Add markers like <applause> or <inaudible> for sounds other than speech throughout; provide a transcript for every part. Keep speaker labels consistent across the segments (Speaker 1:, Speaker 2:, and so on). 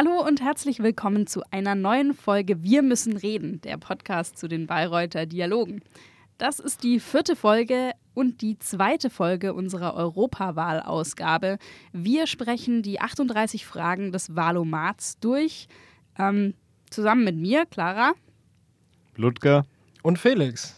Speaker 1: Hallo und herzlich willkommen zu einer neuen Folge Wir müssen reden, der Podcast zu den Bayreuther Dialogen. Das ist die vierte Folge und die zweite Folge unserer Europawahlausgabe. Wir sprechen die 38 Fragen des Wahlomats durch. Ähm, zusammen mit mir, Clara.
Speaker 2: Ludger.
Speaker 3: Und Felix.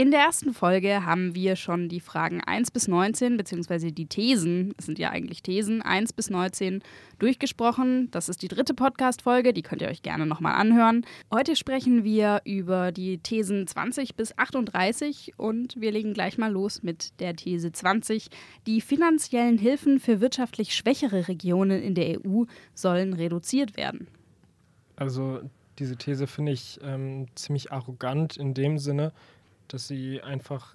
Speaker 1: In der ersten Folge haben wir schon die Fragen 1 bis 19, beziehungsweise die Thesen, es sind ja eigentlich Thesen, 1 bis 19 durchgesprochen. Das ist die dritte Podcast-Folge, die könnt ihr euch gerne nochmal anhören. Heute sprechen wir über die Thesen 20 bis 38 und wir legen gleich mal los mit der These 20. Die finanziellen Hilfen für wirtschaftlich schwächere Regionen in der EU sollen reduziert werden.
Speaker 3: Also diese These finde ich ähm, ziemlich arrogant in dem Sinne, dass sie einfach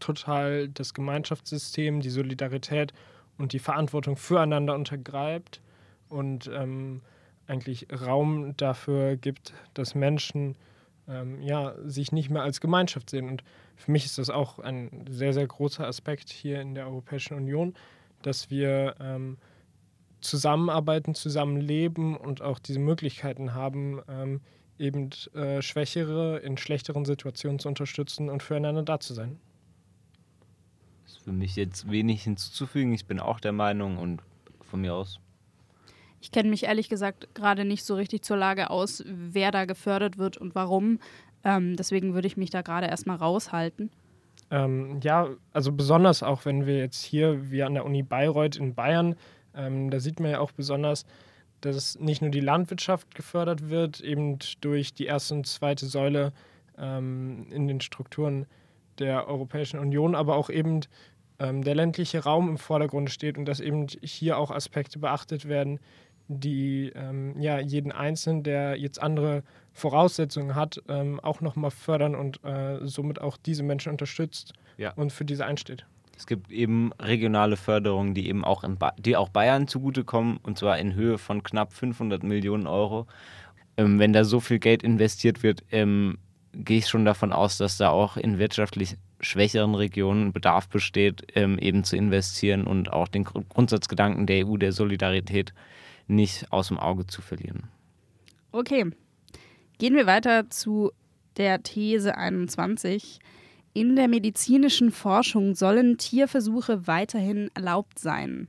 Speaker 3: total das Gemeinschaftssystem, die Solidarität und die Verantwortung füreinander untergreift und ähm, eigentlich Raum dafür gibt, dass Menschen ähm, ja, sich nicht mehr als Gemeinschaft sehen. Und für mich ist das auch ein sehr, sehr großer Aspekt hier in der Europäischen Union, dass wir ähm, zusammenarbeiten, zusammenleben und auch diese Möglichkeiten haben, ähm, eben äh, Schwächere in schlechteren Situationen zu unterstützen und füreinander da zu sein.
Speaker 2: Das ist für mich jetzt wenig hinzuzufügen. Ich bin auch der Meinung und von mir aus.
Speaker 1: Ich kenne mich ehrlich gesagt gerade nicht so richtig zur Lage aus, wer da gefördert wird und warum. Ähm, deswegen würde ich mich da gerade erstmal raushalten.
Speaker 3: Ähm, ja, also besonders auch, wenn wir jetzt hier, wie an der Uni Bayreuth in Bayern, ähm, da sieht man ja auch besonders, dass nicht nur die Landwirtschaft gefördert wird, eben durch die erste und zweite Säule ähm, in den Strukturen der Europäischen Union, aber auch eben ähm, der ländliche Raum im Vordergrund steht und dass eben hier auch Aspekte beachtet werden, die ähm, ja, jeden Einzelnen, der jetzt andere Voraussetzungen hat, ähm, auch nochmal fördern und äh, somit auch diese Menschen unterstützt ja. und für diese einsteht.
Speaker 2: Es gibt eben regionale Förderungen, die eben auch, die auch Bayern zugutekommen, und zwar in Höhe von knapp 500 Millionen Euro. Ähm, wenn da so viel Geld investiert wird, ähm, gehe ich schon davon aus, dass da auch in wirtschaftlich schwächeren Regionen Bedarf besteht, ähm, eben zu investieren und auch den Grundsatzgedanken der EU der Solidarität nicht aus dem Auge zu verlieren.
Speaker 1: Okay, gehen wir weiter zu der These 21. In der medizinischen Forschung sollen Tierversuche weiterhin erlaubt sein?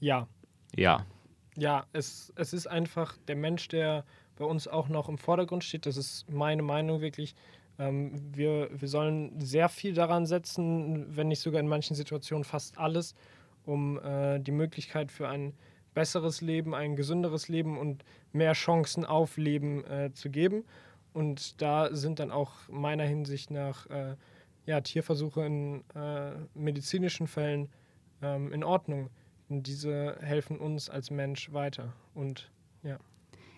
Speaker 3: Ja.
Speaker 2: Ja.
Speaker 3: Ja, es, es ist einfach der Mensch, der bei uns auch noch im Vordergrund steht. Das ist meine Meinung wirklich. Ähm, wir, wir sollen sehr viel daran setzen, wenn nicht sogar in manchen Situationen fast alles, um äh, die Möglichkeit für ein besseres Leben, ein gesünderes Leben und mehr Chancen auf Leben äh, zu geben. Und da sind dann auch meiner Hinsicht nach äh, ja, Tierversuche in äh, medizinischen Fällen ähm, in Ordnung. Und diese helfen uns als Mensch weiter. Und ja.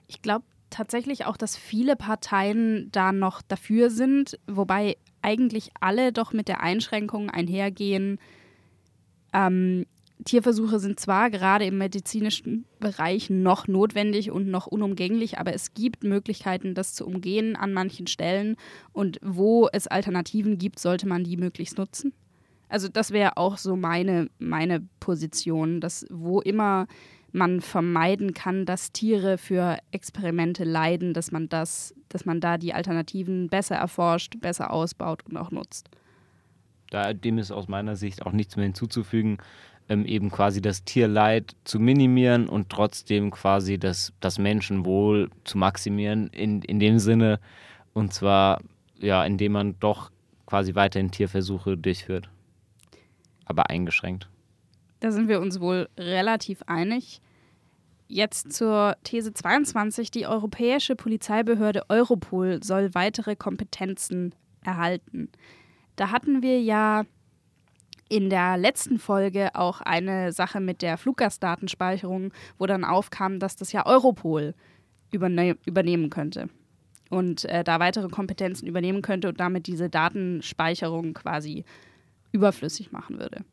Speaker 1: Ich glaube tatsächlich auch, dass viele Parteien da noch dafür sind, wobei eigentlich alle doch mit der Einschränkung einhergehen, ähm, Tierversuche sind zwar gerade im medizinischen Bereich noch notwendig und noch unumgänglich, aber es gibt Möglichkeiten, das zu umgehen an manchen Stellen. Und wo es Alternativen gibt, sollte man die möglichst nutzen. Also das wäre auch so meine, meine Position, dass wo immer man vermeiden kann, dass Tiere für Experimente leiden, dass man das, dass man da die Alternativen besser erforscht, besser ausbaut und auch nutzt.
Speaker 2: Da, dem ist aus meiner Sicht auch nichts mehr hinzuzufügen ähm, eben quasi das Tierleid zu minimieren und trotzdem quasi das, das Menschenwohl zu maximieren in, in dem Sinne. Und zwar, ja, indem man doch quasi weiterhin Tierversuche durchführt. Aber eingeschränkt.
Speaker 1: Da sind wir uns wohl relativ einig. Jetzt zur These 22. Die europäische Polizeibehörde Europol soll weitere Kompetenzen erhalten. Da hatten wir ja in der letzten Folge auch eine Sache mit der Fluggastdatenspeicherung, wo dann aufkam, dass das ja Europol überne übernehmen könnte und äh, da weitere Kompetenzen übernehmen könnte und damit diese Datenspeicherung quasi überflüssig machen würde.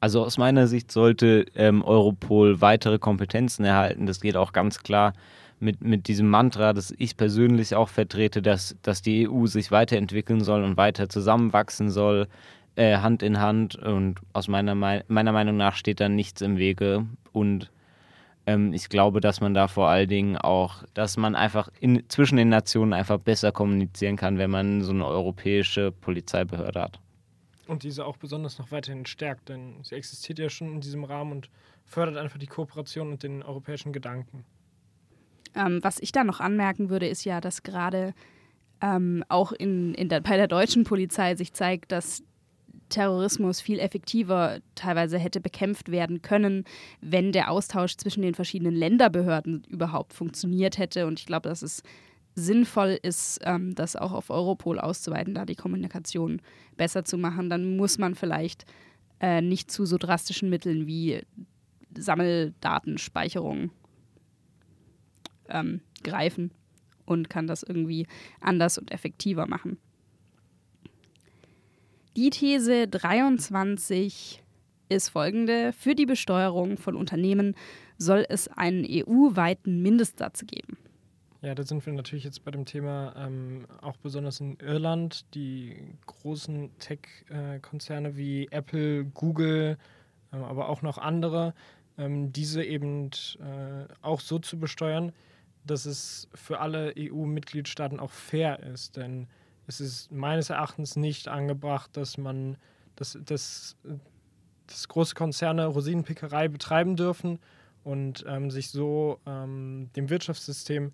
Speaker 2: Also aus meiner Sicht sollte ähm, Europol weitere Kompetenzen erhalten. Das geht auch ganz klar mit, mit diesem Mantra, das ich persönlich auch vertrete, dass, dass die EU sich weiterentwickeln soll und weiter zusammenwachsen soll, äh, Hand in Hand und aus meiner, meiner Meinung nach steht da nichts im Wege und Ähm, ich glaube, dass man da vor allen Dingen auch, dass man einfach in, zwischen den Nationen einfach besser kommunizieren kann, wenn man so eine europäische Polizeibehörde hat.
Speaker 3: Und diese auch besonders noch weiterhin stärkt, denn sie existiert ja schon in diesem Rahmen und fördert einfach die Kooperation und den europäischen Gedanken.
Speaker 1: Ähm, was ich da noch anmerken würde, ist ja, dass gerade ähm, auch in, in der, bei der deutschen Polizei sich zeigt, dass Terrorismus viel effektiver teilweise hätte bekämpft werden können, wenn der Austausch zwischen den verschiedenen Länderbehörden überhaupt funktioniert hätte. Und ich glaube, dass es sinnvoll ist, ähm, das auch auf Europol auszuweiten, da die Kommunikation besser zu machen. Dann muss man vielleicht äh, nicht zu so drastischen Mitteln wie Sammeldatenspeicherung ähm, greifen und kann das irgendwie anders und effektiver machen. Die These 23 ist folgende. Für die Besteuerung von Unternehmen soll es einen EU-weiten Mindestsatz geben.
Speaker 3: Ja, da sind wir natürlich jetzt bei dem Thema ähm, auch besonders in Irland, die großen Tech-Konzerne wie Apple, Google, äh, aber auch noch andere, ähm, diese eben äh, auch so zu besteuern, dass es für alle EU-Mitgliedstaaten auch fair ist. Denn es ist meines Erachtens nicht angebracht, dass man dass, dass, dass große Konzerne Rosinenpickerei betreiben dürfen und ähm, sich so ähm, dem Wirtschaftssystem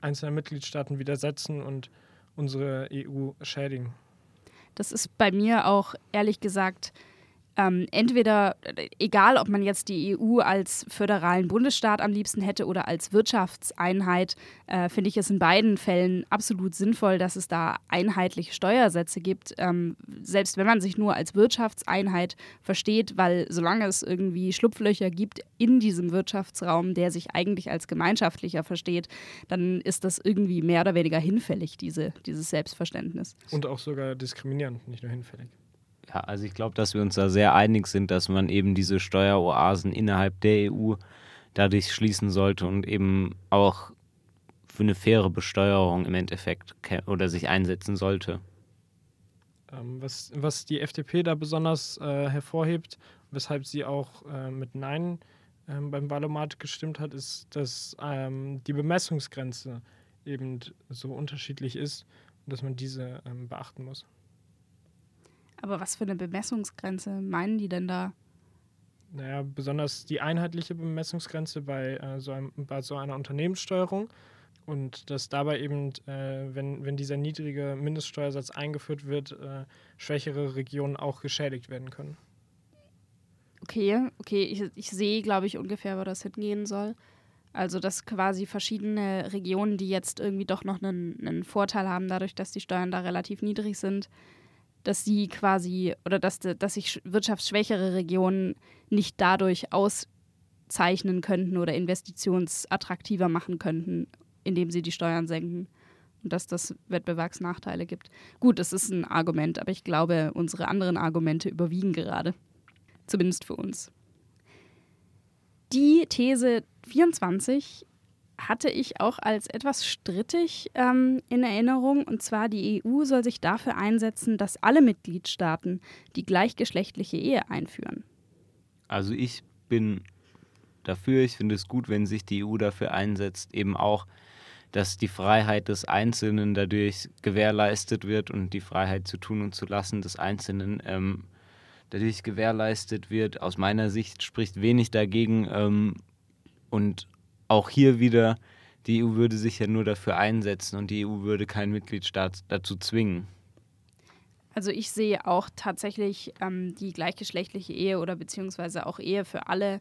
Speaker 3: einzelner Mitgliedstaaten widersetzen und unsere EU schädigen.
Speaker 1: Das ist bei mir auch ehrlich gesagt ähm, entweder, egal ob man jetzt die EU als föderalen Bundesstaat am liebsten hätte oder als Wirtschaftseinheit, äh, finde ich es in beiden Fällen absolut sinnvoll, dass es da einheitliche Steuersätze gibt, ähm, selbst wenn man sich nur als Wirtschaftseinheit versteht, weil solange es irgendwie Schlupflöcher gibt in diesem Wirtschaftsraum, der sich eigentlich als gemeinschaftlicher versteht, dann ist das irgendwie mehr oder weniger hinfällig, diese, dieses Selbstverständnis.
Speaker 3: Und auch sogar diskriminierend, nicht nur hinfällig.
Speaker 2: Ja, also ich glaube, dass wir uns da sehr einig sind, dass man eben diese Steueroasen innerhalb der EU dadurch schließen sollte und eben auch für eine faire Besteuerung im Endeffekt oder sich einsetzen sollte.
Speaker 3: Ähm, was, was die FDP da besonders äh, hervorhebt, weshalb sie auch äh, mit Nein äh, beim Wahlomat gestimmt hat, ist, dass ähm, die Bemessungsgrenze eben so unterschiedlich ist und dass man diese ähm, beachten muss.
Speaker 1: Aber was für eine Bemessungsgrenze meinen die denn da?
Speaker 3: Naja, besonders die einheitliche Bemessungsgrenze bei, äh, so, einem, bei so einer Unternehmenssteuerung und dass dabei eben, äh, wenn, wenn dieser niedrige Mindeststeuersatz eingeführt wird, äh, schwächere Regionen auch geschädigt werden können.
Speaker 1: Okay, okay, ich, ich sehe, glaube ich, ungefähr, wo das hingehen soll. Also, dass quasi verschiedene Regionen, die jetzt irgendwie doch noch einen, einen Vorteil haben, dadurch, dass die Steuern da relativ niedrig sind, dass sie quasi oder dass, dass sich wirtschaftsschwächere Regionen nicht dadurch auszeichnen könnten oder investitionsattraktiver machen könnten, indem sie die Steuern senken und dass das Wettbewerbsnachteile gibt. Gut, das ist ein Argument, aber ich glaube, unsere anderen Argumente überwiegen gerade. Zumindest für uns. Die These 24 hatte ich auch als etwas strittig ähm, in Erinnerung. Und zwar, die EU soll sich dafür einsetzen, dass alle Mitgliedstaaten die gleichgeschlechtliche Ehe einführen.
Speaker 2: Also ich bin dafür, ich finde es gut, wenn sich die EU dafür einsetzt, eben auch, dass die Freiheit des Einzelnen dadurch gewährleistet wird und die Freiheit zu tun und zu lassen des Einzelnen ähm, dadurch gewährleistet wird. Aus meiner Sicht spricht wenig dagegen ähm, und auch hier wieder, die EU würde sich ja nur dafür einsetzen und die EU würde keinen Mitgliedstaat dazu zwingen.
Speaker 1: Also ich sehe auch tatsächlich ähm, die gleichgeschlechtliche Ehe oder beziehungsweise auch Ehe für alle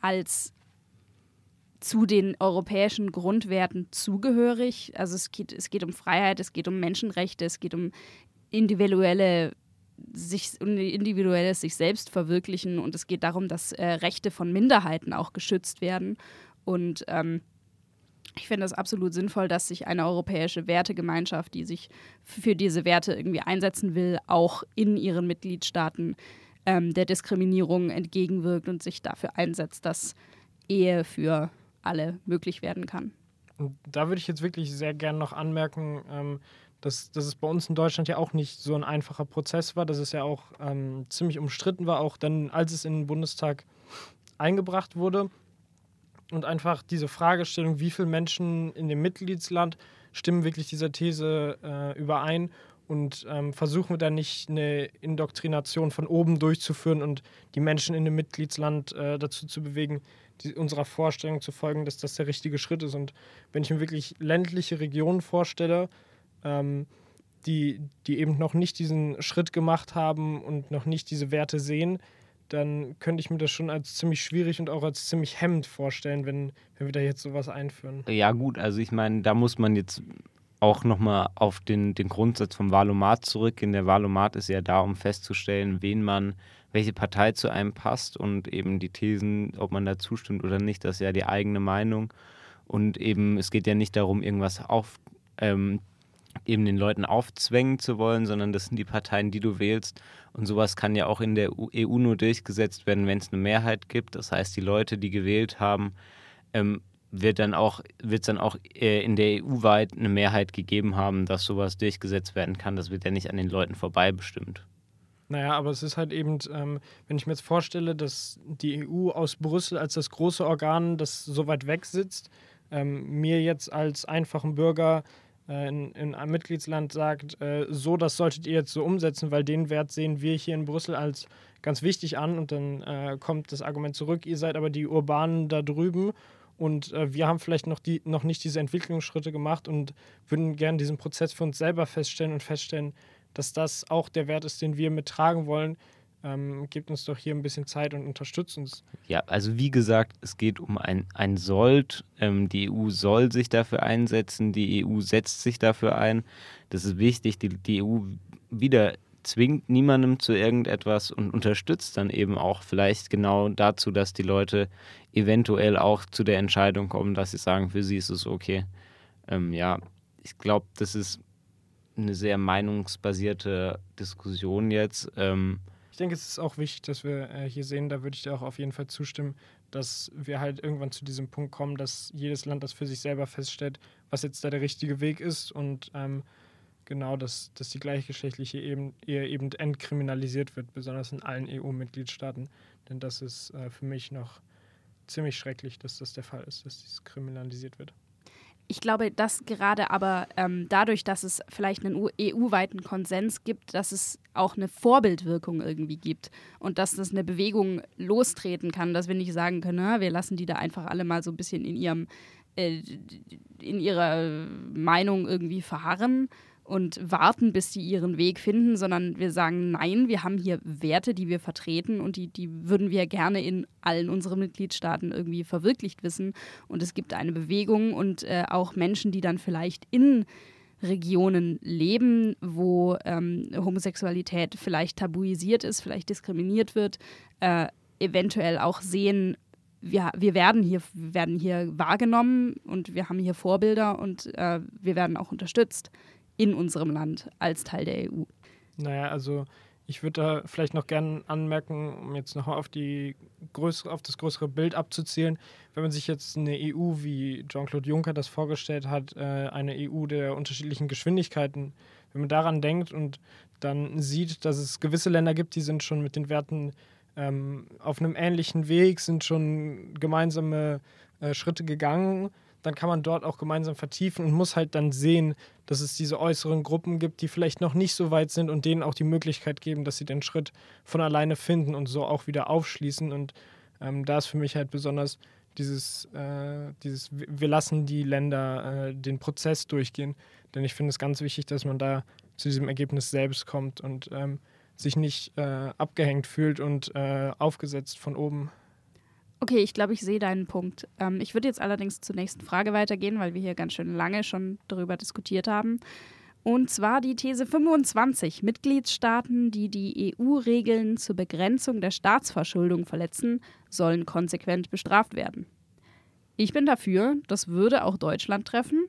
Speaker 1: als zu den europäischen Grundwerten zugehörig. Also es geht, es geht um Freiheit, es geht um Menschenrechte, es geht um individuelle sich individuelles sich selbst verwirklichen und es geht darum, dass äh, Rechte von Minderheiten auch geschützt werden und ähm, ich finde es absolut sinnvoll, dass sich eine europäische Wertegemeinschaft, die sich für diese Werte irgendwie einsetzen will, auch in ihren Mitgliedstaaten ähm, der Diskriminierung entgegenwirkt und sich dafür einsetzt, dass Ehe für alle möglich werden kann.
Speaker 3: Und da würde ich jetzt wirklich sehr gerne noch anmerken, ähm, dass, dass es bei uns in Deutschland ja auch nicht so ein einfacher Prozess war, dass es ja auch ähm, ziemlich umstritten war, auch dann, als es in den Bundestag eingebracht wurde und einfach diese Fragestellung, wie viele Menschen in dem Mitgliedsland stimmen wirklich dieser These äh, überein und ähm, versuchen wir da nicht eine Indoktrination von oben durchzuführen und die Menschen in dem Mitgliedsland äh, dazu zu bewegen, die, unserer Vorstellung zu folgen, dass das der richtige Schritt ist. Und wenn ich mir wirklich ländliche Regionen vorstelle, ähm, die, die eben noch nicht diesen Schritt gemacht haben und noch nicht diese Werte sehen, dann könnte ich mir das schon als ziemlich schwierig und auch als ziemlich hemmend vorstellen, wenn, wenn wir da jetzt sowas einführen.
Speaker 2: Ja, gut, also ich meine, da muss man jetzt auch nochmal auf den, den Grundsatz vom Wahlomat zurückgehen. Der Wahlomat ist ja da, um festzustellen, wen man, welche Partei zu einem passt und eben die Thesen, ob man da zustimmt oder nicht, das ist ja die eigene Meinung. Und eben, es geht ja nicht darum, irgendwas auf, ähm, eben den Leuten aufzwängen zu wollen, sondern das sind die Parteien, die du wählst. Und sowas kann ja auch in der EU nur durchgesetzt werden, wenn es eine Mehrheit gibt. Das heißt, die Leute, die gewählt haben, ähm, wird dann auch, wird dann auch äh, in der EU weit eine Mehrheit gegeben haben, dass sowas durchgesetzt werden kann. Das wird ja nicht an den Leuten vorbei bestimmt.
Speaker 3: Naja, aber es ist halt eben, ähm, wenn ich mir jetzt vorstelle, dass die EU aus Brüssel als das große Organ, das so weit weg sitzt, ähm, mir jetzt als einfachen Bürger in, in, einem Mitgliedsland sagt, äh, so, das solltet ihr jetzt so umsetzen, weil den Wert sehen wir hier in Brüssel als ganz wichtig an und dann äh, kommt das Argument zurück, ihr seid aber die Urbanen da drüben und äh, wir haben vielleicht noch, die, noch nicht diese Entwicklungsschritte gemacht und würden gerne diesen Prozess für uns selber feststellen und feststellen, dass das auch der Wert ist, den wir mittragen wollen. Ähm, gebt uns doch hier ein bisschen Zeit und unterstützt uns.
Speaker 2: Ja, also wie gesagt, es geht um ein, ein Sollt. Ähm, die EU soll sich dafür einsetzen, die EU setzt sich dafür ein. Das ist wichtig. Die, die EU wieder zwingt niemandem zu irgendetwas und unterstützt dann eben auch vielleicht genau dazu, dass die Leute eventuell auch zu der Entscheidung kommen, dass sie sagen, für sie ist es okay. Ähm, ja, ich glaube, das ist eine sehr meinungsbasierte Diskussion jetzt. Ähm,
Speaker 3: denke, es ist auch wichtig, dass wir äh, hier sehen, da würde ich dir auch auf jeden Fall zustimmen, dass wir halt irgendwann zu diesem Punkt kommen, dass jedes Land das für sich selber feststellt, was jetzt da der richtige Weg ist und ähm, genau, dass, dass die gleichgeschlechtliche Ehe eben entkriminalisiert wird, besonders in allen EU-Mitgliedstaaten. Denn das ist äh, für mich noch ziemlich schrecklich, dass das der Fall ist, dass dies kriminalisiert wird.
Speaker 1: Ich glaube, dass gerade aber ähm, dadurch, dass es vielleicht einen EU-weiten Konsens gibt, dass es auch eine Vorbildwirkung irgendwie gibt und dass das eine Bewegung lostreten kann, dass wir nicht sagen können, wir lassen die da einfach alle mal so ein bisschen in ihrem äh, in ihrer Meinung irgendwie verharren, und warten, bis sie ihren Weg finden, sondern wir sagen, nein, wir haben hier Werte, die wir vertreten und die, die würden wir gerne in allen unseren Mitgliedstaaten irgendwie verwirklicht wissen. Und es gibt eine Bewegung und äh, auch Menschen, die dann vielleicht in Regionen leben, wo ähm, Homosexualität vielleicht tabuisiert ist, vielleicht diskriminiert wird, äh, eventuell auch sehen, wir, wir, werden hier, werden hier wahrgenommen und wir haben hier Vorbilder und äh, wir werden auch unterstützt in unserem Land als Teil der EU.
Speaker 3: Naja, also ich würde da vielleicht noch gerne anmerken, um jetzt noch auf, auf das größere Bild abzuzielen, wenn man sich jetzt eine EU, wie Jean-Claude Juncker das vorgestellt hat, äh, eine EU der unterschiedlichen Geschwindigkeiten, wenn man daran denkt und dann sieht, dass es gewisse Länder gibt, die sind schon mit den Werten ähm, auf einem ähnlichen Weg, sind schon gemeinsame äh, Schritte gegangen dann kann man dort auch gemeinsam vertiefen und muss halt dann sehen, dass es diese äußeren Gruppen gibt, die vielleicht noch nicht so weit sind und denen auch die Möglichkeit geben, dass sie den Schritt von alleine finden und so auch wieder aufschließen. Und ähm, da ist für mich halt besonders dieses, äh, dieses wir lassen die Länder äh, den Prozess durchgehen. Denn ich finde es ganz wichtig, dass man da zu diesem Ergebnis selbst kommt und ähm, sich nicht äh, abgehängt fühlt und äh, aufgesetzt von oben.
Speaker 1: Okay, ich glaube, ich sehe deinen Punkt. Ähm, ich würde jetzt allerdings zur nächsten Frage weitergehen, weil wir hier ganz schön lange schon darüber diskutiert haben. Und zwar die These 25. Mitgliedstaaten, die die EU-Regeln zur Begrenzung der Staatsverschuldung verletzen, sollen konsequent bestraft werden. Ich bin dafür, das würde auch Deutschland treffen.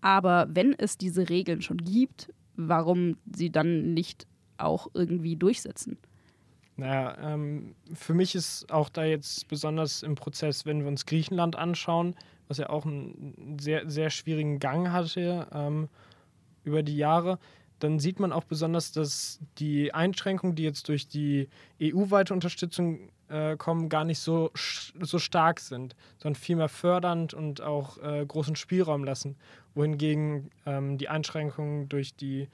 Speaker 1: Aber wenn es diese Regeln schon gibt, warum sie dann nicht auch irgendwie durchsetzen?
Speaker 3: Naja, ähm, für mich ist auch da jetzt besonders im Prozess, wenn wir uns Griechenland anschauen, was ja auch einen sehr, sehr schwierigen Gang hatte ähm, über die Jahre, dann sieht man auch besonders, dass die Einschränkungen, die jetzt durch die EU-weite Unterstützung äh, kommen, gar nicht so, so stark sind, sondern vielmehr fördernd und auch äh, großen Spielraum lassen. Wohingegen ähm, die Einschränkungen durch die,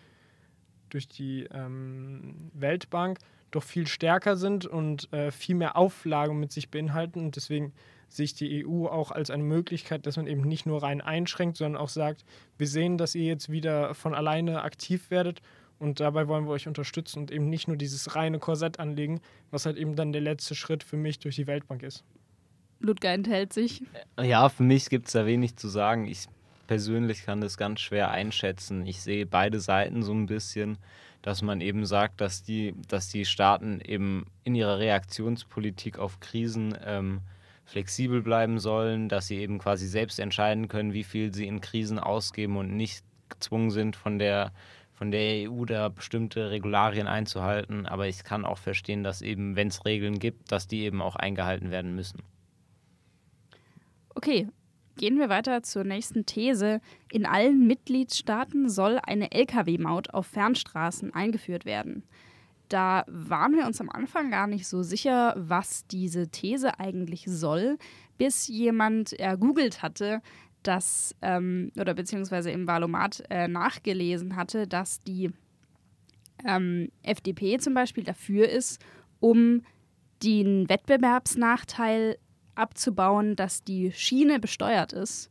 Speaker 3: durch die ähm, Weltbank doch viel stärker sind und äh, viel mehr Auflagen mit sich beinhalten. Und deswegen sehe ich die EU auch als eine Möglichkeit, dass man eben nicht nur rein einschränkt, sondern auch sagt, wir sehen, dass ihr jetzt wieder von alleine aktiv werdet und dabei wollen wir euch unterstützen und eben nicht nur dieses reine Korsett anlegen, was halt eben dann der letzte Schritt für mich durch die Weltbank ist.
Speaker 1: Ludger enthält sich.
Speaker 2: Ja, für mich gibt es da wenig zu sagen. Ich persönlich kann das ganz schwer einschätzen. Ich sehe beide Seiten so ein bisschen dass man eben sagt, dass die, dass die Staaten eben in ihrer Reaktionspolitik auf Krisen ähm, flexibel bleiben sollen, dass sie eben quasi selbst entscheiden können, wie viel sie in Krisen ausgeben und nicht gezwungen sind von der von der EU da bestimmte Regularien einzuhalten. Aber ich kann auch verstehen, dass eben, wenn es Regeln gibt, dass die eben auch eingehalten werden müssen.
Speaker 1: Okay, Gehen wir weiter zur nächsten These. In allen Mitgliedstaaten soll eine Lkw-Maut auf Fernstraßen eingeführt werden. Da waren wir uns am Anfang gar nicht so sicher, was diese These eigentlich soll, bis jemand ergoogelt hatte, dass, ähm, oder beziehungsweise im Valomat äh, nachgelesen hatte, dass die ähm, FDP zum Beispiel dafür ist, um den Wettbewerbsnachteil abzubauen, dass die Schiene besteuert ist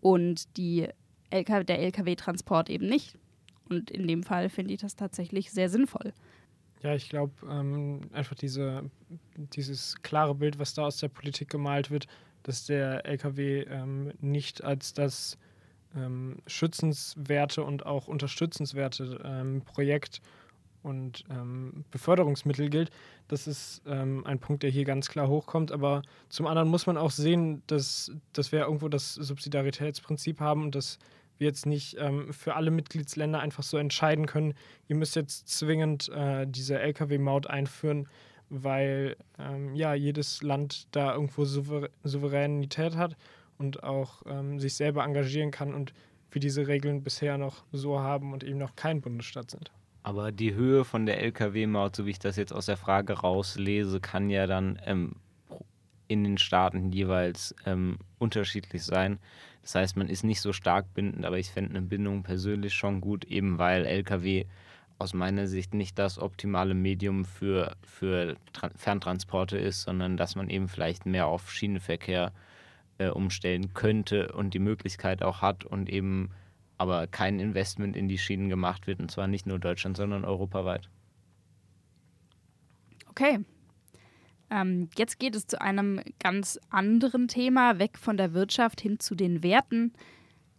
Speaker 1: und die LKW, der Lkw-Transport eben nicht. Und in dem Fall finde ich das tatsächlich sehr sinnvoll.
Speaker 3: Ja, ich glaube, ähm, einfach diese, dieses klare Bild, was da aus der Politik gemalt wird, dass der Lkw ähm, nicht als das ähm, schützenswerte und auch unterstützenswerte ähm, Projekt und ähm, Beförderungsmittel gilt. Das ist ähm, ein Punkt, der hier ganz klar hochkommt. Aber zum anderen muss man auch sehen, dass, dass wir irgendwo das Subsidiaritätsprinzip haben und dass wir jetzt nicht ähm, für alle Mitgliedsländer einfach so entscheiden können, ihr müsst jetzt zwingend äh, diese Lkw-Maut einführen, weil ähm, ja jedes Land da irgendwo Souver Souveränität hat und auch ähm, sich selber engagieren kann und wir diese Regeln bisher noch so haben und eben noch kein Bundesstaat sind.
Speaker 2: Aber die Höhe von der Lkw-Maut, so wie ich das jetzt aus der Frage rauslese, kann ja dann ähm, in den Staaten jeweils ähm, unterschiedlich sein. Das heißt, man ist nicht so stark bindend, aber ich fände eine Bindung persönlich schon gut, eben weil Lkw aus meiner Sicht nicht das optimale Medium für, für Ferntransporte ist, sondern dass man eben vielleicht mehr auf Schienenverkehr äh, umstellen könnte und die Möglichkeit auch hat und eben aber kein Investment in die Schienen gemacht wird, und zwar nicht nur Deutschland, sondern europaweit.
Speaker 1: Okay. Ähm, jetzt geht es zu einem ganz anderen Thema, weg von der Wirtschaft hin zu den Werten.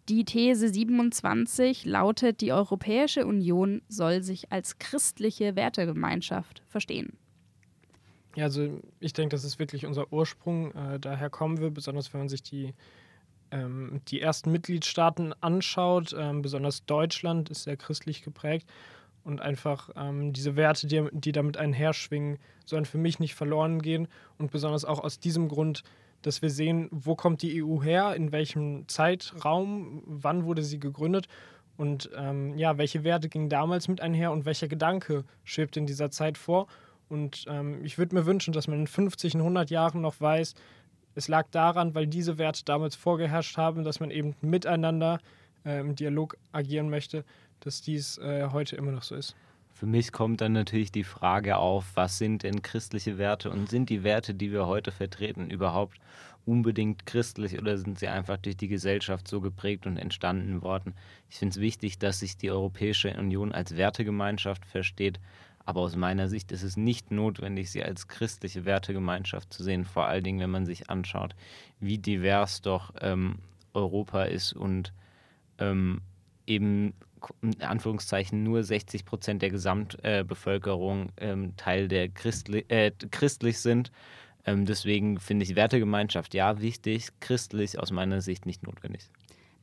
Speaker 1: Die These 27 lautet, die Europäische Union soll sich als christliche Wertegemeinschaft verstehen.
Speaker 3: Ja, also ich denke, das ist wirklich unser Ursprung. Äh, daher kommen wir, besonders wenn man sich die ähm, die ersten Mitgliedstaaten anschaut, ähm, besonders Deutschland ist sehr christlich geprägt und einfach ähm, diese Werte, die, die damit einherschwingen, sollen für mich nicht verloren gehen und besonders auch aus diesem Grund, dass wir sehen, wo kommt die EU her, in welchem Zeitraum, wann wurde sie gegründet und ähm, ja, welche Werte gingen damals mit einher und welcher Gedanke schwebt in dieser Zeit vor. Und ähm, ich würde mir wünschen, dass man in 50, 100 Jahren noch weiß, es lag daran, weil diese Werte damals vorgeherrscht haben, dass man eben miteinander äh, im Dialog agieren möchte, dass dies äh, heute immer noch so ist.
Speaker 2: Für mich kommt dann natürlich die Frage auf, was sind denn christliche Werte und sind die Werte, die wir heute vertreten, überhaupt unbedingt christlich oder sind sie einfach durch die Gesellschaft so geprägt und entstanden worden? Ich finde es wichtig, dass sich die Europäische Union als Wertegemeinschaft versteht, aber aus meiner Sicht ist es nicht notwendig, sie als christliche Wertegemeinschaft zu sehen, vor allen Dingen, wenn man sich anschaut, wie divers doch ähm, Europa ist und ähm, eben in Anführungszeichen nur 60 Prozent der Gesamtbevölkerung äh, ähm, Teil der Christli äh, christlich sind. Ähm, deswegen finde ich Wertegemeinschaft ja wichtig, christlich aus meiner Sicht nicht notwendig.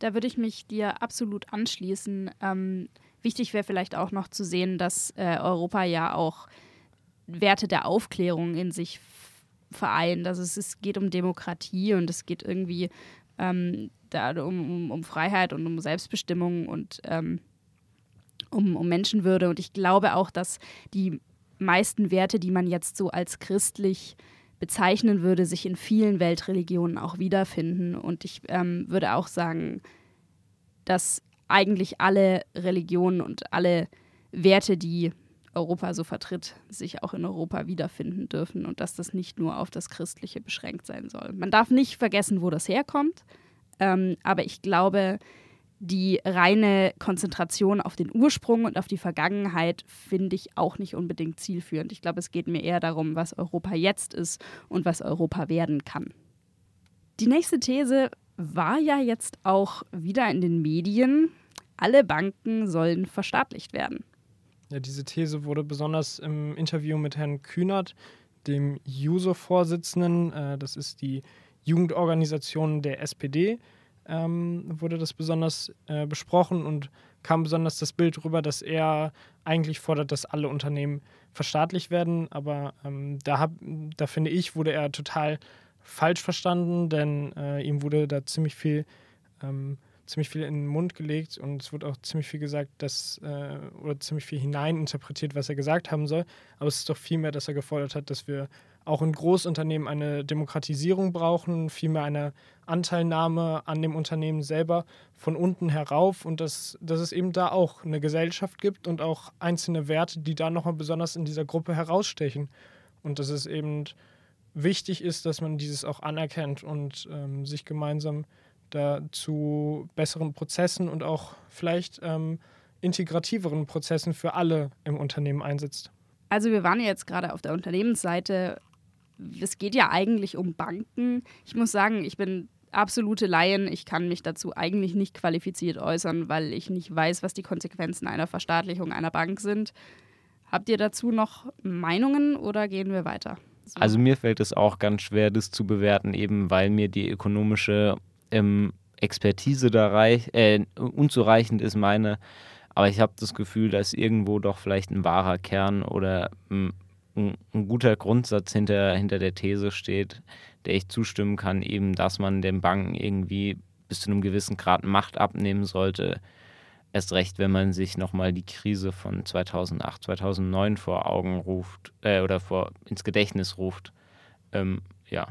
Speaker 1: Da würde ich mich dir absolut anschließen. Ähm, Wichtig wäre vielleicht auch noch zu sehen, dass äh, Europa ja auch Werte der Aufklärung in sich vereint. Also es, es geht um Demokratie und es geht irgendwie ähm, da um, um, um, Freiheit und um Selbstbestimmung und ähm, um, um Menschenwürde. Und ich glaube auch, dass die meisten Werte, die man jetzt so als christlich bezeichnen würde, sich in vielen Weltreligionen auch wiederfinden. Und ich ähm, würde auch sagen, dass eigentlich alle Religionen und alle Werte, die Europa so vertritt, sich auch in Europa wiederfinden dürfen und dass das nicht nur auf das Christliche beschränkt sein soll. Man darf nicht vergessen, wo das herkommt, ähm, aber ich glaube, die reine Konzentration auf den Ursprung und auf die Vergangenheit finde ich auch nicht unbedingt zielführend. Ich glaube, es geht mir eher darum, was Europa jetzt ist und was Europa werden kann. Die nächste These war ja jetzt auch wieder in den Medien. Alle Banken sollen verstaatlicht werden.
Speaker 3: Ja, diese These wurde besonders im Interview mit Herrn Kühnert, dem JUSO-Vorsitzenden, äh, das ist die Jugendorganisation der SPD, ähm, wurde das besonders äh, besprochen und kam besonders das Bild rüber, dass er eigentlich fordert, dass alle Unternehmen verstaatlicht werden. Aber ähm, da, hab, da finde ich, wurde er total falsch verstanden, denn äh, ihm wurde da ziemlich viel ähm, ziemlich viel in den Mund gelegt und es wurde auch ziemlich viel gesagt, dass, äh, oder ziemlich viel hineininterpretiert, was er gesagt haben soll. Aber es ist doch vielmehr, dass er gefordert hat, dass wir auch in Großunternehmen eine Demokratisierung brauchen, vielmehr eine Anteilnahme an dem Unternehmen selber von unten herauf und dass, dass es eben da auch eine Gesellschaft gibt und auch einzelne Werte, die da nochmal besonders in dieser Gruppe herausstechen. Und dass es eben wichtig ist, dass man dieses auch anerkennt und ähm, sich gemeinsam da zu besseren Prozessen und auch vielleicht ähm, integrativeren Prozessen für alle im Unternehmen einsetzt.
Speaker 1: Also wir waren jetzt gerade auf der Unternehmensseite. Es geht ja eigentlich um Banken. Ich muss sagen, ich bin absolute Laien. Ich kann mich dazu eigentlich nicht qualifiziert äußern, weil ich nicht weiß, was die Konsequenzen einer Verstaatlichung einer Bank sind. Habt ihr dazu noch Meinungen oder gehen wir weiter?
Speaker 2: So. Also mir fällt es auch ganz schwer, das zu bewerten, eben weil mir die ökonomische ähm, Expertise da reich, äh, unzureichend ist meine. Aber ich habe das Gefühl, dass irgendwo doch vielleicht ein wahrer Kern oder ein, ein, guter Grundsatz hinter, hinter der These steht, der ich zustimmen kann, eben, dass man den Banken irgendwie bis zu einem gewissen Grad Macht abnehmen sollte. Erst recht, wenn man sich nochmal die Krise von 2008, 2009 vor Augen ruft äh, oder vor, ins Gedächtnis ruft. Ähm, ja.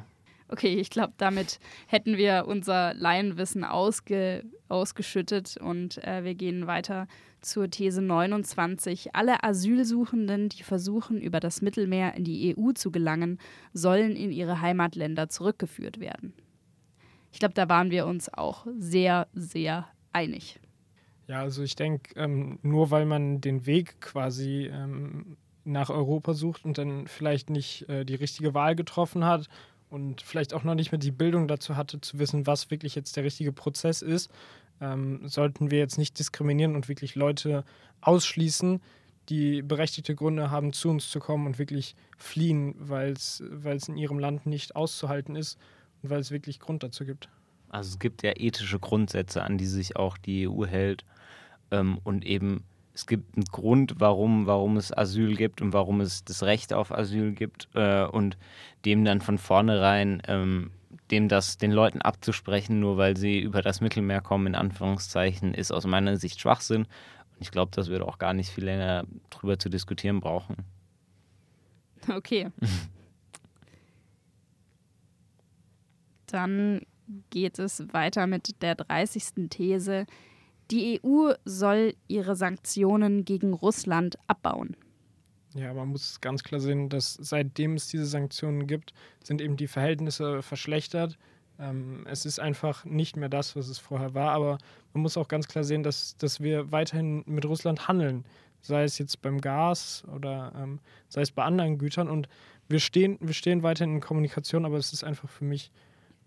Speaker 1: Okay, ich glaube, damit hätten wir unser Laienwissen ausge, ausgeschüttet und äh, wir gehen weiter zur These 29. Alle Asylsuchenden, die versuchen, über das Mittelmeer in die EU zu gelangen, sollen in ihre Heimatländer zurückgeführt werden. Ich glaube, da waren wir uns auch sehr, sehr einig.
Speaker 3: Ja, also ich denke, ähm, nur weil man den Weg quasi ähm, nach Europa sucht und dann vielleicht nicht äh, die richtige Wahl getroffen hat und vielleicht auch noch nicht mehr die Bildung dazu hatte, zu wissen, was wirklich jetzt der richtige Prozess ist, ähm, sollten wir jetzt nicht diskriminieren und wirklich Leute ausschließen, die berechtigte Gründe haben, zu uns zu kommen und wirklich fliehen, weil es in ihrem Land nicht auszuhalten ist und weil es wirklich Grund dazu gibt.
Speaker 2: Also es gibt ja ethische Grundsätze, an die sich auch die EU hält ähm, und eben es gibt einen Grund, warum, warum es Asyl gibt und warum es das Recht auf Asyl gibt äh, und dem dann von vornherein ähm, dem das den Leuten abzusprechen, nur weil sie über das Mittelmeer kommen, in Anführungszeichen, ist aus meiner Sicht Schwachsinn. Und ich glaube, dass wir da auch gar nicht viel länger drüber zu diskutieren brauchen.
Speaker 1: Okay. <laughs> Dann geht es weiter mit der 30. These. Die EU soll ihre Sanktionen gegen Russland abbauen.
Speaker 3: Ja, man muss ganz klar sehen, dass seitdem es diese Sanktionen gibt, sind eben die Verhältnisse verschlechtert. Ähm, es ist einfach nicht mehr das, was es vorher war. Aber man muss auch ganz klar sehen, dass, dass wir weiterhin mit Russland handeln. Sei es jetzt beim Gas oder ähm, sei es bei anderen Gütern. Und wir stehen, wir stehen weiterhin in Kommunikation, aber es ist einfach für mich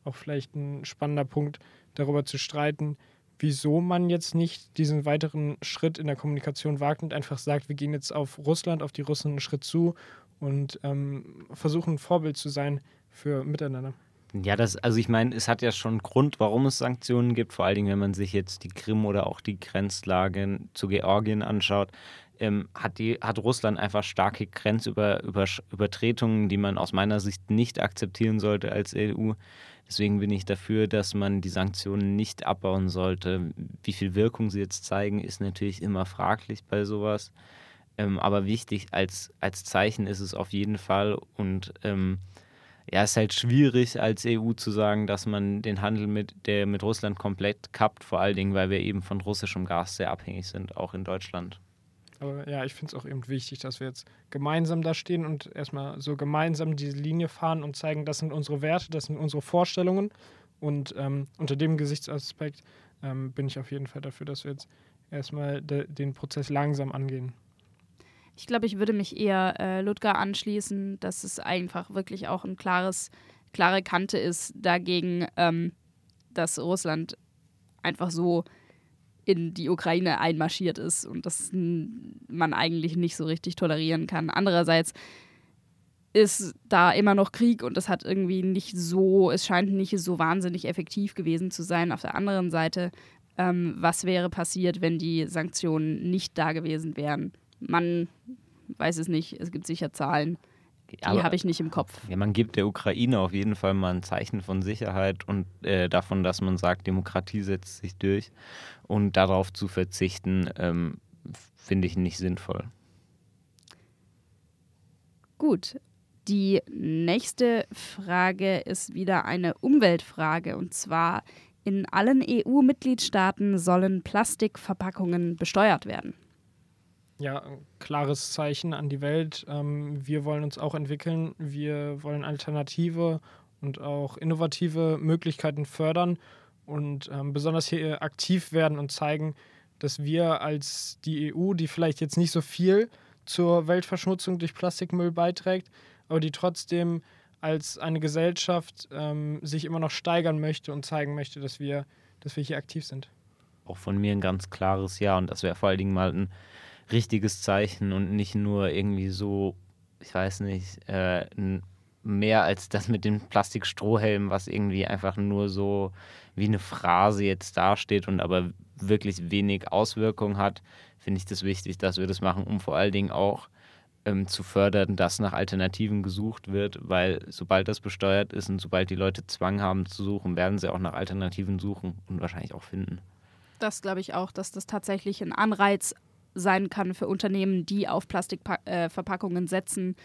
Speaker 3: auch vielleicht ein spannender Punkt, darüber zu streiten, wieso man jetzt nicht diesen weiteren Schritt in der Kommunikation wagt und einfach sagt, wir gehen jetzt auf Russland, auf die Russen einen Schritt zu und ähm, versuchen ein Vorbild zu sein für Miteinander.
Speaker 2: Ja, das, also ich meine, es hat ja schon einen Grund, warum es Sanktionen gibt, vor allen Dingen, wenn man sich jetzt die Krim oder auch die Grenzlage zu Georgien anschaut. ähm, hat, die, hat Russland einfach starke Grenzübertretungen, die man aus meiner Sicht nicht akzeptieren sollte als EU. Deswegen bin ich dafür, dass man die Sanktionen nicht abbauen sollte. Wie viel Wirkung sie jetzt zeigen, ist natürlich immer fraglich bei sowas. Ähm, aber wichtig als, als Zeichen ist es auf jeden Fall. Und ähm, ja, es ist halt schwierig als EU zu sagen, dass man den Handel mit, der mit Russland komplett kappt, vor allen Dingen, weil wir eben von russischem Gas sehr abhängig sind, auch in Deutschland.
Speaker 3: Aber ja, ich finde es auch eben wichtig, dass wir jetzt gemeinsam da stehen und erstmal so gemeinsam diese Linie fahren und zeigen, das sind unsere Werte, das sind unsere Vorstellungen. Und ähm, unter dem Gesichtsaspekt ähm, bin ich auf jeden Fall dafür, dass wir jetzt erstmal de den Prozess langsam angehen.
Speaker 1: Ich glaube, ich würde mich eher äh, Ludger anschließen, dass es einfach wirklich auch ein klares, klare Kante ist dagegen, ähm, dass Russland einfach so in die Ukraine einmarschiert ist und das man eigentlich nicht so richtig tolerieren kann. Andererseits ist da immer noch Krieg und es hat irgendwie nicht so, es scheint nicht so wahnsinnig effektiv gewesen zu sein. Auf der anderen Seite, ähm, was wäre passiert, wenn die Sanktionen nicht da gewesen wären? Man weiß es nicht, es gibt sicher Zahlen. Die habe ich nicht im Kopf.
Speaker 2: Ja, man gibt der Ukraine auf jeden Fall mal ein Zeichen von Sicherheit und äh, davon, dass man sagt, Demokratie setzt sich durch. Und darauf zu verzichten, ähm, finde ich nicht sinnvoll.
Speaker 1: Gut. Die nächste Frage ist wieder eine Umweltfrage. Und zwar, in allen EU-Mitgliedstaaten sollen Plastikverpackungen besteuert werden
Speaker 3: ja, ein klares Zeichen an die Welt. Ähm, wir wollen uns auch entwickeln. Wir wollen alternative und auch innovative Möglichkeiten fördern und ähm, besonders hier aktiv werden und zeigen, dass wir als die EU, die vielleicht jetzt nicht so viel zur Weltverschmutzung durch Plastikmüll beiträgt, aber die trotzdem als eine Gesellschaft ähm, sich immer noch steigern möchte und zeigen möchte, dass wir, dass wir hier aktiv sind.
Speaker 2: Auch von mir ein ganz klares Ja und das wäre vor allen Dingen mal ein richtiges Zeichen und nicht nur irgendwie so, ich weiß nicht, äh, mehr als das mit dem Plastikstrohhelm, was irgendwie einfach nur so wie eine Phrase jetzt dasteht und aber wirklich wenig Auswirkung hat, finde ich das wichtig, dass wir das machen, um vor allen Dingen auch ähm, zu fördern, dass nach Alternativen gesucht wird, weil sobald das besteuert ist und sobald die Leute Zwang haben zu suchen, werden sie auch nach Alternativen suchen und wahrscheinlich auch finden.
Speaker 1: Das glaube ich auch, dass das tatsächlich ein Anreiz sein kann für Unternehmen, die auf Plastikverpackungen äh, setzen,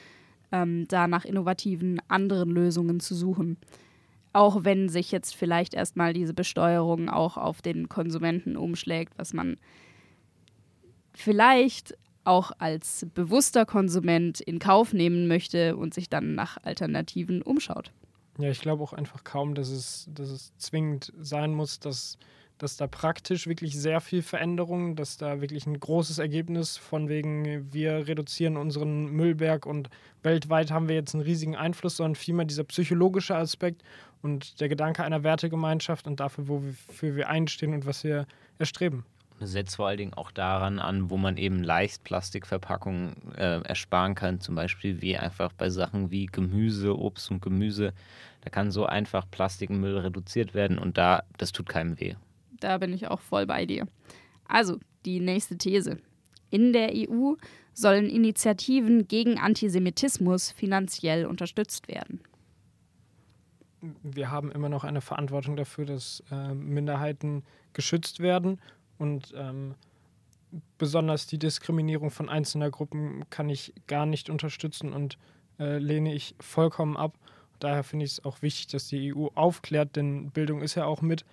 Speaker 1: ähm, da nach innovativen anderen Lösungen zu suchen. Auch wenn sich jetzt vielleicht erstmal diese Besteuerung auch auf den Konsumenten umschlägt, was man vielleicht auch als bewusster Konsument in Kauf nehmen möchte und sich dann nach Alternativen umschaut.
Speaker 3: Ja, ich glaube auch einfach kaum, dass es, dass es zwingend sein muss, dass dass da praktisch wirklich sehr viel Veränderung, dass da wirklich ein großes Ergebnis von wegen, wir reduzieren unseren Müllberg und weltweit haben wir jetzt einen riesigen Einfluss, sondern vielmehr dieser psychologische Aspekt und der Gedanke einer Wertegemeinschaft und dafür, wofür wir einstehen und was wir erstreben.
Speaker 2: Setzt vor allen Dingen auch daran an, wo man eben leicht Plastikverpackungen äh, ersparen kann, zum Beispiel wie einfach bei Sachen wie Gemüse, Obst und Gemüse. Da kann so einfach Plastikmüll reduziert werden und da, das tut keinem weh.
Speaker 1: Da bin ich auch voll bei dir. Also, die nächste These. In der EU sollen Initiativen gegen Antisemitismus finanziell unterstützt werden.
Speaker 3: Wir haben immer noch eine Verantwortung dafür, dass äh, Minderheiten geschützt werden und ähm, besonders die Diskriminierung von einzelner Gruppen kann ich gar nicht unterstützen und äh, lehne ich vollkommen ab. Daher finde ich es auch wichtig, dass die EU aufklärt, denn Bildung ist ja auch mit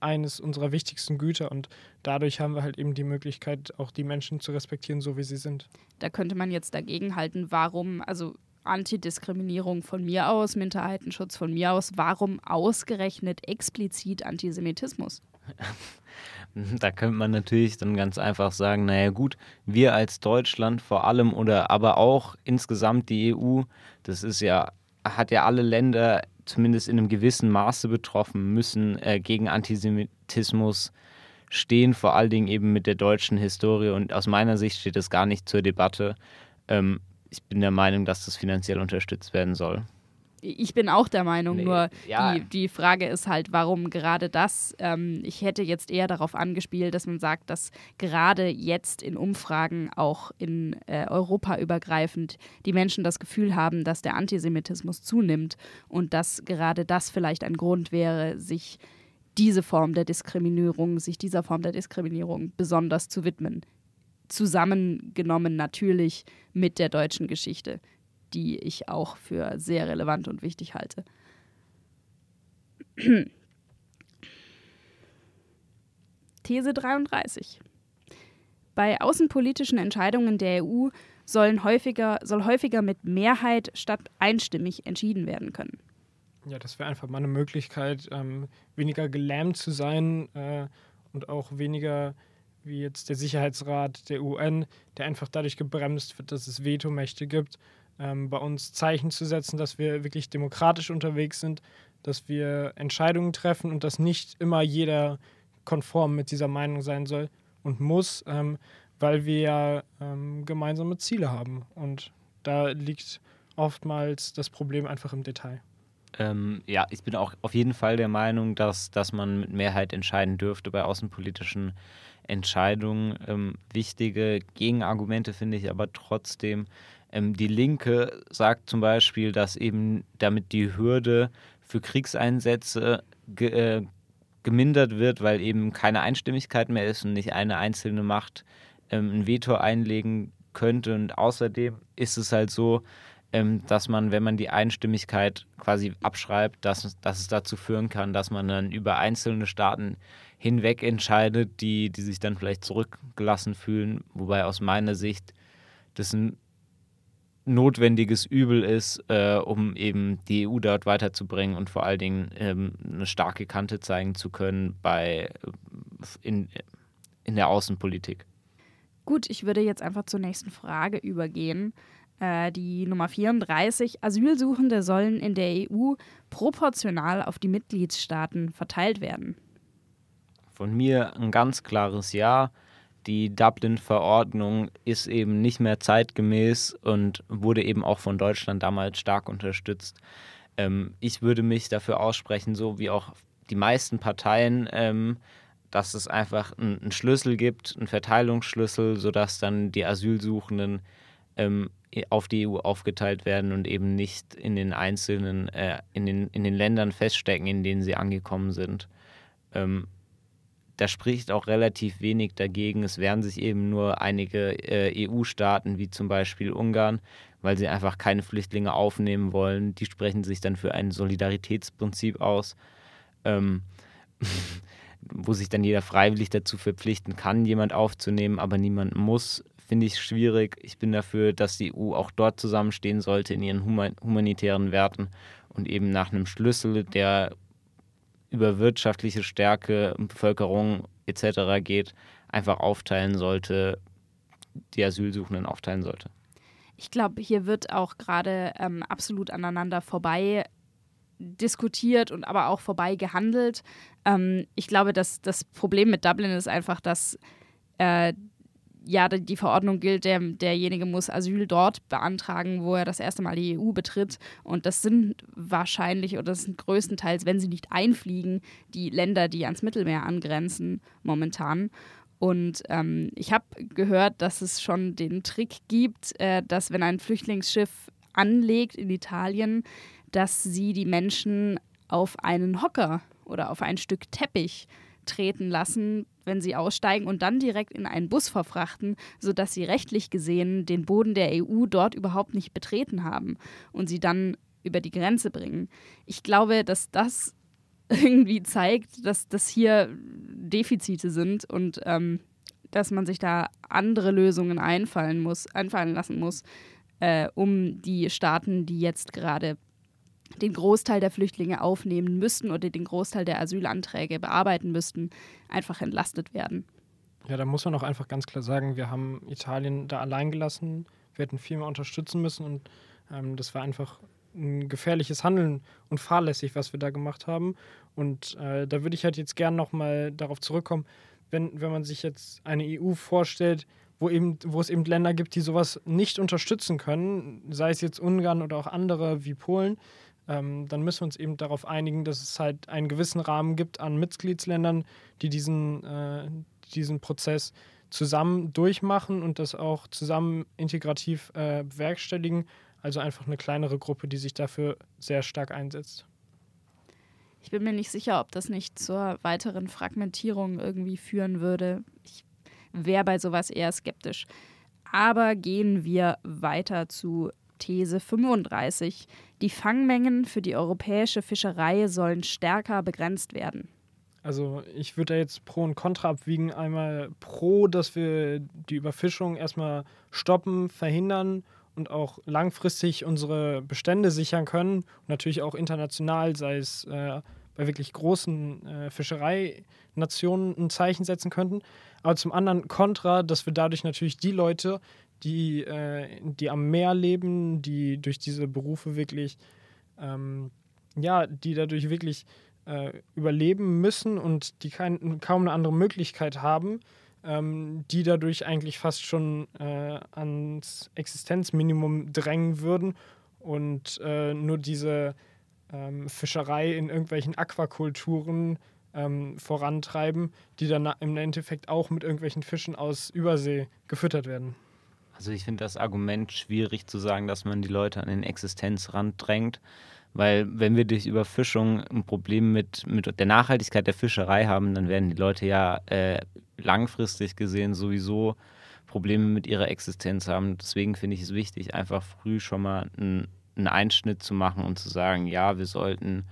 Speaker 3: eines unserer wichtigsten Güter und dadurch haben wir halt eben die Möglichkeit, auch die Menschen zu respektieren, so wie sie sind.
Speaker 1: Da könnte man jetzt dagegen halten, warum, also Antidiskriminierung von mir aus, Minderheitenschutz von mir aus, warum ausgerechnet explizit Antisemitismus? <laughs>
Speaker 2: Da könnte man natürlich dann ganz einfach sagen, naja gut, wir als Deutschland vor allem oder aber auch insgesamt die EU, das ist ja, hat ja alle Länder zumindest in einem gewissen Maße betroffen, müssen äh, gegen Antisemitismus stehen, vor allen Dingen eben mit der deutschen Historie. Und aus meiner Sicht steht das gar nicht zur Debatte. Ähm, ich bin der Meinung, dass das finanziell unterstützt werden soll.
Speaker 1: Ich bin auch der Meinung,
Speaker 2: Nee,
Speaker 1: nur
Speaker 2: ja.
Speaker 1: die, die Frage ist halt, warum gerade das? Ähm, ich hätte jetzt eher darauf angespielt, dass man sagt, dass gerade jetzt in Umfragen auch in äh, Europa übergreifend die Menschen das Gefühl haben, dass der Antisemitismus zunimmt und dass gerade das vielleicht ein Grund wäre, sich diese Form der Diskriminierung, sich dieser Form der Diskriminierung besonders zu widmen. Zusammengenommen natürlich mit der deutschen Geschichte die ich auch für sehr relevant und wichtig halte. These 33. Bei außenpolitischen Entscheidungen der EU sollen häufiger, soll häufiger mit Mehrheit statt einstimmig entschieden werden können.
Speaker 3: Ja, das wäre einfach mal eine Möglichkeit, ähm, weniger gelähmt zu sein äh, und auch weniger wie jetzt der Sicherheitsrat der UN, der einfach dadurch gebremst wird, dass es Vetomächte gibt, ähm, bei uns Zeichen zu setzen, dass wir wirklich demokratisch unterwegs sind, dass wir Entscheidungen treffen und dass nicht immer jeder konform mit dieser Meinung sein soll und muss, ähm, weil wir ja ähm, gemeinsame Ziele haben. Und da liegt oftmals das Problem einfach im Detail.
Speaker 2: Ähm, ja, ich bin auch auf jeden Fall der Meinung, dass, dass man mit Mehrheit entscheiden dürfte bei außenpolitischen Entscheidungen. Ähm, wichtige Gegenargumente finde ich aber trotzdem. Ähm, die Linke sagt zum Beispiel, dass eben damit die Hürde für Kriegseinsätze ge äh, gemindert wird, weil eben keine Einstimmigkeit mehr ist und nicht eine einzelne Macht ähm, ein Veto einlegen könnte. Und außerdem ist es halt so, ähm, dass man, wenn man die Einstimmigkeit quasi abschreibt, dass, dass es dazu führen kann, dass man dann über einzelne Staaten hinweg entscheidet, die, die sich dann vielleicht zurückgelassen fühlen, wobei aus meiner Sicht das ein notwendiges Übel ist, äh, um eben die EU dort weiterzubringen und vor allen Dingen ähm, eine starke Kante zeigen zu können bei, in, in der Außenpolitik.
Speaker 1: Gut, ich würde jetzt einfach zur nächsten Frage übergehen. Äh, die Nummer 34. Asylsuchende sollen in der EU proportional auf die Mitgliedstaaten verteilt werden.
Speaker 2: Von mir ein ganz klares Ja. Die Dublin-Verordnung ist eben nicht mehr zeitgemäß und wurde eben auch von Deutschland damals stark unterstützt. Ähm, ich würde mich dafür aussprechen, so wie auch die meisten Parteien, ähm, dass es einfach einen Schlüssel gibt, einen Verteilungsschlüssel, sodass dann die Asylsuchenden ähm, auf die EU aufgeteilt werden und eben nicht in den einzelnen, äh, in, den, in den Ländern feststecken, in denen sie angekommen sind. Ähm, da spricht auch relativ wenig dagegen. Es wehren sich eben nur einige äh, EU-Staaten, wie zum Beispiel Ungarn, weil sie einfach keine Flüchtlinge aufnehmen wollen. Die sprechen sich dann für ein Solidaritätsprinzip aus, ähm, <laughs> wo sich dann jeder freiwillig dazu verpflichten kann, jemand aufzunehmen, aber niemand muss. Finde ich schwierig. Ich bin dafür, dass die EU auch dort zusammenstehen sollte in ihren human humanitären Werten und eben nach einem Schlüssel, der über wirtschaftliche Stärke, Bevölkerung etc. geht, einfach aufteilen sollte, die Asylsuchenden aufteilen sollte.
Speaker 1: Ich glaube, hier wird auch gerade ähm, absolut aneinander vorbei diskutiert und aber auch vorbei gehandelt. Ähm, ich glaube, dass das Problem mit Dublin ist einfach, dass äh, ja, die Verordnung gilt, der, derjenige muss Asyl dort beantragen, wo er das erste Mal die EU betritt. Und das sind wahrscheinlich oder das sind größtenteils, wenn sie nicht einfliegen, die Länder, die ans Mittelmeer angrenzen momentan. Und ähm, ich habe gehört, dass es schon den Trick gibt, äh, dass wenn ein Flüchtlingsschiff anlegt in Italien, dass sie die Menschen auf einen Hocker oder auf ein Stück Teppich treten lassen, wenn sie aussteigen und dann direkt in einen Bus verfrachten, sodass sie rechtlich gesehen den Boden der EU dort überhaupt nicht betreten haben und sie dann über die Grenze bringen. Ich glaube, dass das <laughs> irgendwie zeigt, dass das hier Defizite sind und ähm, dass man sich da andere Lösungen einfallen muss, einfallen lassen muss, äh, um die Staaten, die jetzt gerade den Großteil der Flüchtlinge aufnehmen müssten oder den Großteil der Asylanträge bearbeiten müssten, einfach entlastet werden.
Speaker 3: Ja, da muss man auch einfach ganz klar sagen, wir haben Italien da allein gelassen. Wir hätten viel mehr unterstützen müssen und ähm, das war einfach ein gefährliches Handeln und fahrlässig, was wir da gemacht haben. Und äh, da würde ich halt jetzt gern nochmal darauf zurückkommen, wenn, wenn man sich jetzt eine EU vorstellt, wo, eben, wo es eben Länder gibt, die sowas nicht unterstützen können, sei es jetzt Ungarn oder auch andere wie Polen, ähm, dann müssen wir uns eben darauf einigen, dass es halt einen gewissen Rahmen gibt an Mitgliedsländern, die diesen, äh, diesen Prozess zusammen durchmachen und das auch zusammen integrativ äh, bewerkstelligen. Also einfach eine kleinere Gruppe, die sich dafür sehr stark einsetzt.
Speaker 1: Ich bin mir nicht sicher, ob das nicht zur weiteren Fragmentierung irgendwie führen würde. Ich wäre bei sowas eher skeptisch. Aber gehen wir weiter zu These 35. Die Fangmengen für die europäische Fischerei sollen stärker begrenzt werden.
Speaker 3: Also ich würde da jetzt Pro und Contra abwiegen. Einmal Pro, dass wir die Überfischung erstmal stoppen, verhindern und auch langfristig unsere Bestände sichern können. Und natürlich auch international, sei es äh, bei wirklich großen äh, Fischereinationen ein Zeichen setzen könnten. Aber zum anderen Contra, dass wir dadurch natürlich die Leute, die, äh, die am Meer leben, die durch diese Berufe wirklich, ähm, ja, die dadurch wirklich äh, überleben müssen und die kein, kaum eine andere Möglichkeit haben, ähm, die dadurch eigentlich fast schon äh, ans Existenzminimum drängen würden und äh, nur diese ähm, Fischerei in irgendwelchen Aquakulturen ähm, vorantreiben, die dann im Endeffekt auch mit irgendwelchen Fischen aus Übersee gefüttert werden.
Speaker 2: Also ich finde das Argument schwierig zu sagen, dass man die Leute an den Existenzrand drängt, weil wenn wir durch Überfischung ein Problem mit, mit der Nachhaltigkeit der Fischerei haben, dann werden die Leute ja äh, langfristig gesehen sowieso Probleme mit ihrer Existenz haben. Deswegen finde ich es wichtig, einfach früh schon mal einen, Einschnitt zu machen und zu sagen, ja, wir sollten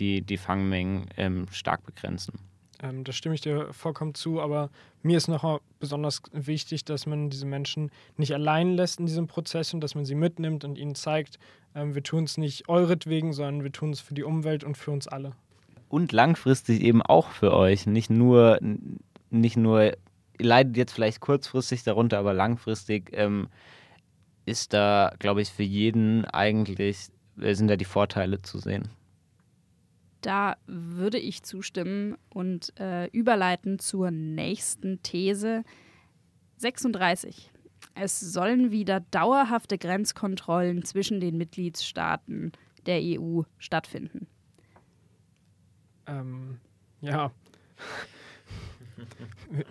Speaker 2: die, die Fangmengen ähm, stark begrenzen.
Speaker 3: Ähm, da stimme ich dir vollkommen zu, aber mir ist noch besonders wichtig, dass man diese Menschen nicht allein lässt in diesem Prozess und dass man sie mitnimmt und ihnen zeigt, ähm, wir tun es nicht euretwegen, sondern wir tun es für die Umwelt und für uns alle.
Speaker 2: Und langfristig eben auch für euch, nicht nur, nicht nur, leidet jetzt vielleicht kurzfristig darunter, aber langfristig ähm, ist da, glaube ich, für jeden eigentlich, äh, sind da die Vorteile zu sehen.
Speaker 1: Da würde ich zustimmen und äh, überleiten zur nächsten These. 36. Es sollen wieder dauerhafte Grenzkontrollen zwischen den Mitgliedstaaten der EU stattfinden.
Speaker 3: Ähm, ja.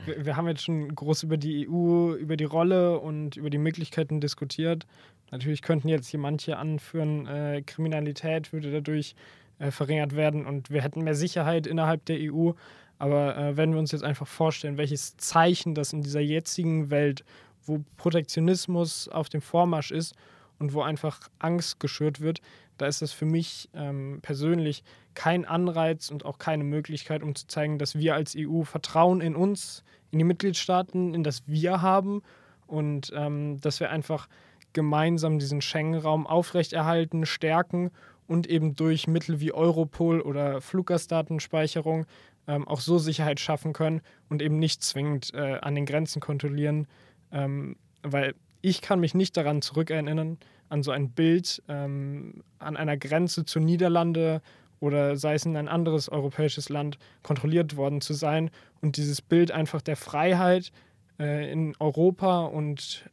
Speaker 3: wir, wir, haben jetzt schon groß über die EU, über die Rolle und über die Möglichkeiten diskutiert. Natürlich könnten jetzt hier manche anführen, äh, Kriminalität würde dadurch äh, verringert werden und wir hätten mehr Sicherheit innerhalb der EU. Aber äh, wenn wir uns jetzt einfach vorstellen, welches Zeichen das in dieser jetzigen Welt, wo Protektionismus auf dem Vormarsch ist und wo einfach Angst geschürt wird, da ist das für mich ähm, persönlich kein Anreiz und auch keine Möglichkeit, um zu zeigen, dass wir als EU Vertrauen in uns, in die Mitgliedstaaten, in das Wir haben und ähm, dass wir einfach gemeinsam diesen Schengen-Raum aufrechterhalten, stärken und eben durch Mittel wie Europol oder Fluggastdatenspeicherung ähm, auch so Sicherheit schaffen können und eben nicht zwingend äh, an den Grenzen kontrollieren. Ähm, weil ich kann mich nicht daran zurückerinnern, an so ein Bild ähm, an einer Grenze zu Niederlande oder sei es in ein anderes europäisches Land kontrolliert worden zu sein und dieses Bild einfach der Freiheit äh, in Europa und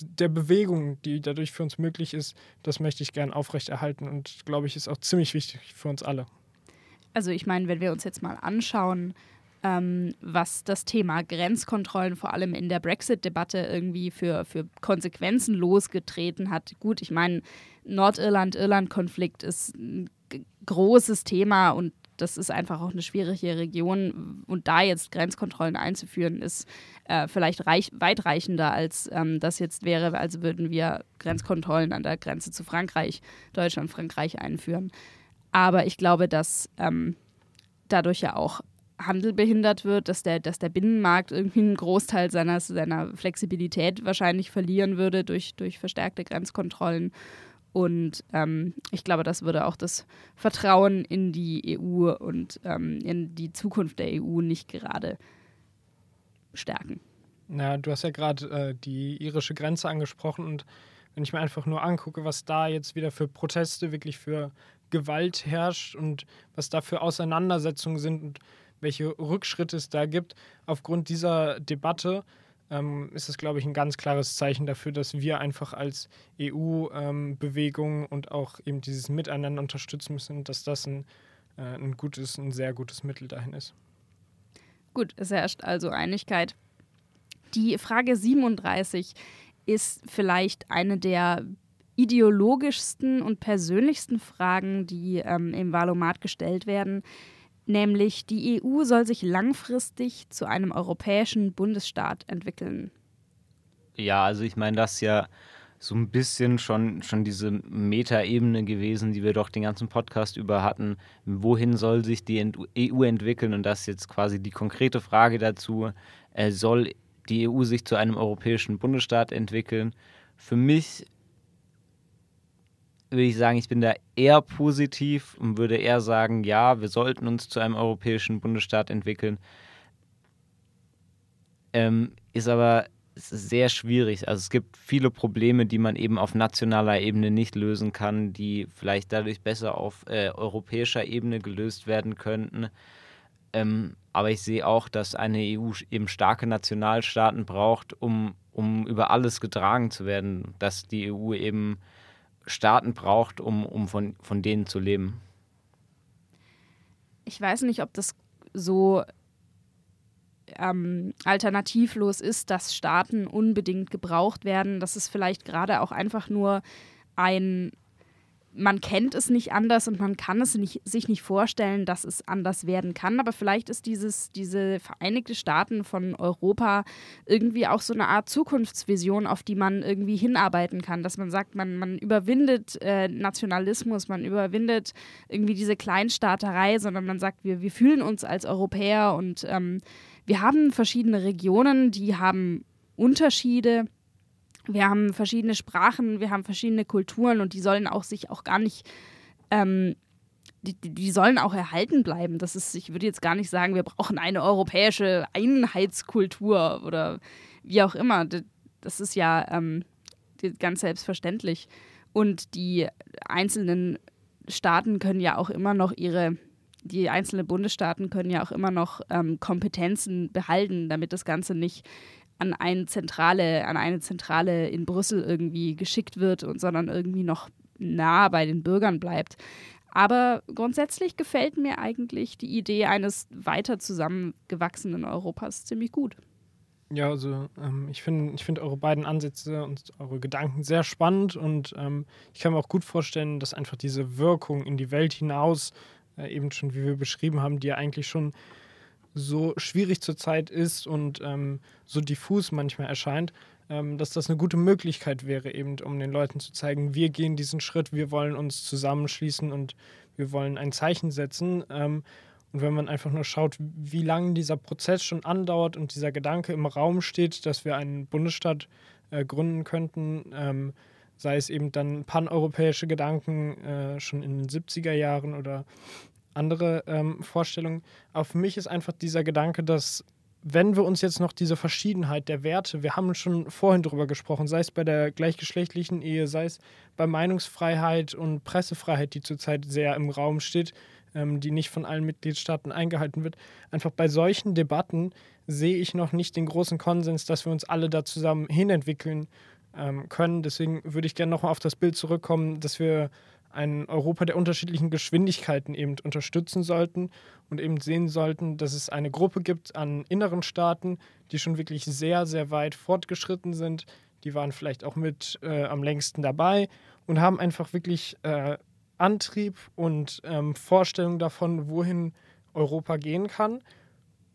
Speaker 3: der Bewegung, die dadurch für uns möglich ist, das möchte ich gern aufrechterhalten und glaube ich, ist auch ziemlich wichtig für uns alle.
Speaker 1: Also ich meine, wenn wir uns jetzt mal anschauen, ähm, was das Thema Grenzkontrollen vor allem in der Brexit-Debatte irgendwie für, für Konsequenzen losgetreten hat. Gut, ich meine, Nordirland-Irland-Konflikt ist ein großes Thema und das ist einfach auch eine schwierige Region. Und da jetzt Grenzkontrollen einzuführen, ist äh, vielleicht reich, weitreichender, als ähm, das jetzt wäre. Also würden wir Grenzkontrollen an der Grenze zu Frankreich, Deutschland, Frankreich einführen. Aber ich glaube, dass ähm, dadurch ja auch Handel behindert wird, dass der, dass der Binnenmarkt irgendwie einen Großteil seiner, seiner Flexibilität wahrscheinlich verlieren würde durch, durch verstärkte Grenzkontrollen. Und ähm, ich glaube, das würde auch das Vertrauen in die EU und ähm, in die Zukunft der EU nicht gerade stärken.
Speaker 3: Na, du hast ja gerade äh, die irische Grenze angesprochen und wenn ich mir einfach nur angucke, was da jetzt wieder für Proteste, wirklich für Gewalt herrscht und was da für Auseinandersetzungen sind und welche Rückschritte es da gibt aufgrund dieser Debatte, ähm, ist es, glaube ich, ein ganz klares Zeichen dafür, dass wir einfach als EU-Bewegung ähm, und auch eben dieses Miteinander unterstützen müssen, dass das ein, äh, ein gutes, ein sehr gutes Mittel dahin ist.
Speaker 1: Gut, es herrscht also Einigkeit. Die Frage 37 ist vielleicht eine der ideologischsten und persönlichsten Fragen, die ähm, im Valomat gestellt werden. Nämlich die EU soll sich langfristig zu einem europäischen Bundesstaat entwickeln.
Speaker 2: Ja, also ich meine, das ist ja so ein bisschen schon, schon diese Metaebene gewesen, die wir doch den ganzen Podcast über hatten. Wohin soll sich die EU entwickeln? Und das ist jetzt quasi die konkrete Frage dazu. Äh, soll die EU sich zu einem europäischen Bundesstaat entwickeln? Für mich würde ich sagen, ich bin da eher positiv und würde eher sagen, ja, wir sollten uns zu einem europäischen Bundesstaat entwickeln. Ähm, ist aber sehr schwierig. Also es gibt viele Probleme, die man eben auf nationaler Ebene nicht lösen kann, die vielleicht dadurch besser auf äh, europäischer Ebene gelöst werden könnten. Ähm, aber ich sehe auch, dass eine EU eben starke Nationalstaaten braucht, um, um über alles getragen zu werden. Dass die EU eben Staaten braucht, um, um von, von denen zu leben.
Speaker 1: Ich weiß nicht, ob das so ähm, alternativlos ist, dass Staaten unbedingt gebraucht werden. Das ist vielleicht gerade auch einfach nur ein man kennt es nicht anders und man kann es nicht, sich nicht vorstellen, dass es anders werden kann. Aber vielleicht ist dieses, diese Vereinigte Staaten von Europa irgendwie auch so eine Art Zukunftsvision, auf die man irgendwie hinarbeiten kann. Dass man sagt, man, man überwindet äh, Nationalismus, man überwindet irgendwie diese Kleinstaaterei, sondern man sagt, wir, wir fühlen uns als Europäer und ähm, wir haben verschiedene Regionen, die haben Unterschiede wir haben verschiedene Sprachen, wir haben verschiedene Kulturen und die sollen auch sich auch gar nicht, ähm, die, die sollen auch erhalten bleiben. Das ist, ich würde jetzt gar nicht sagen, wir brauchen eine europäische Einheitskultur oder wie auch immer. Das ist ja ähm, ganz selbstverständlich. Und die einzelnen Staaten können ja auch immer noch ihre, die einzelnen Bundesstaaten können ja auch immer noch ähm, Kompetenzen behalten, damit das Ganze nicht an eine Zentrale, an eine Zentrale in Brüssel irgendwie geschickt wird und sondern irgendwie noch nah bei den Bürgern bleibt. Aber grundsätzlich gefällt mir eigentlich die Idee eines weiter zusammengewachsenen Europas ziemlich gut.
Speaker 3: Ja, also ähm, ich finde ich find eure beiden Ansätze und eure Gedanken sehr spannend und ähm, ich kann mir auch gut vorstellen, dass einfach diese Wirkung in die Welt hinaus, äh, eben schon wie wir beschrieben haben, die ja eigentlich schon so schwierig zurzeit ist und ähm, so diffus manchmal erscheint, ähm, dass das eine gute Möglichkeit wäre, eben um den Leuten zu zeigen, wir gehen diesen Schritt, wir wollen uns zusammenschließen und wir wollen ein Zeichen setzen. Ähm, und wenn man einfach nur schaut, wie lange dieser Prozess schon andauert und dieser Gedanke im Raum steht, dass wir einen Bundesstaat äh, gründen könnten, ähm, sei es eben dann paneuropäische Gedanken äh, schon in den 70er Jahren oder andere ähm, Vorstellungen. Aber für mich ist einfach dieser Gedanke, dass wenn wir uns jetzt noch diese Verschiedenheit der Werte, wir haben schon vorhin darüber gesprochen, sei es bei der gleichgeschlechtlichen Ehe, sei es bei Meinungsfreiheit und Pressefreiheit, die zurzeit sehr im Raum steht, ähm, die nicht von allen Mitgliedstaaten eingehalten wird. Einfach bei solchen Debatten sehe ich noch nicht den großen Konsens, dass wir uns alle da zusammen hinentwickeln ähm, können. Deswegen würde ich gerne nochmal auf das Bild zurückkommen, dass wir ein Europa der unterschiedlichen Geschwindigkeiten eben unterstützen sollten und eben sehen sollten, dass es eine Gruppe gibt an inneren Staaten, die schon wirklich sehr, sehr weit fortgeschritten sind. Die waren vielleicht auch mit äh, am längsten dabei und haben einfach wirklich äh, Antrieb und ähm, Vorstellung davon, wohin Europa gehen kann.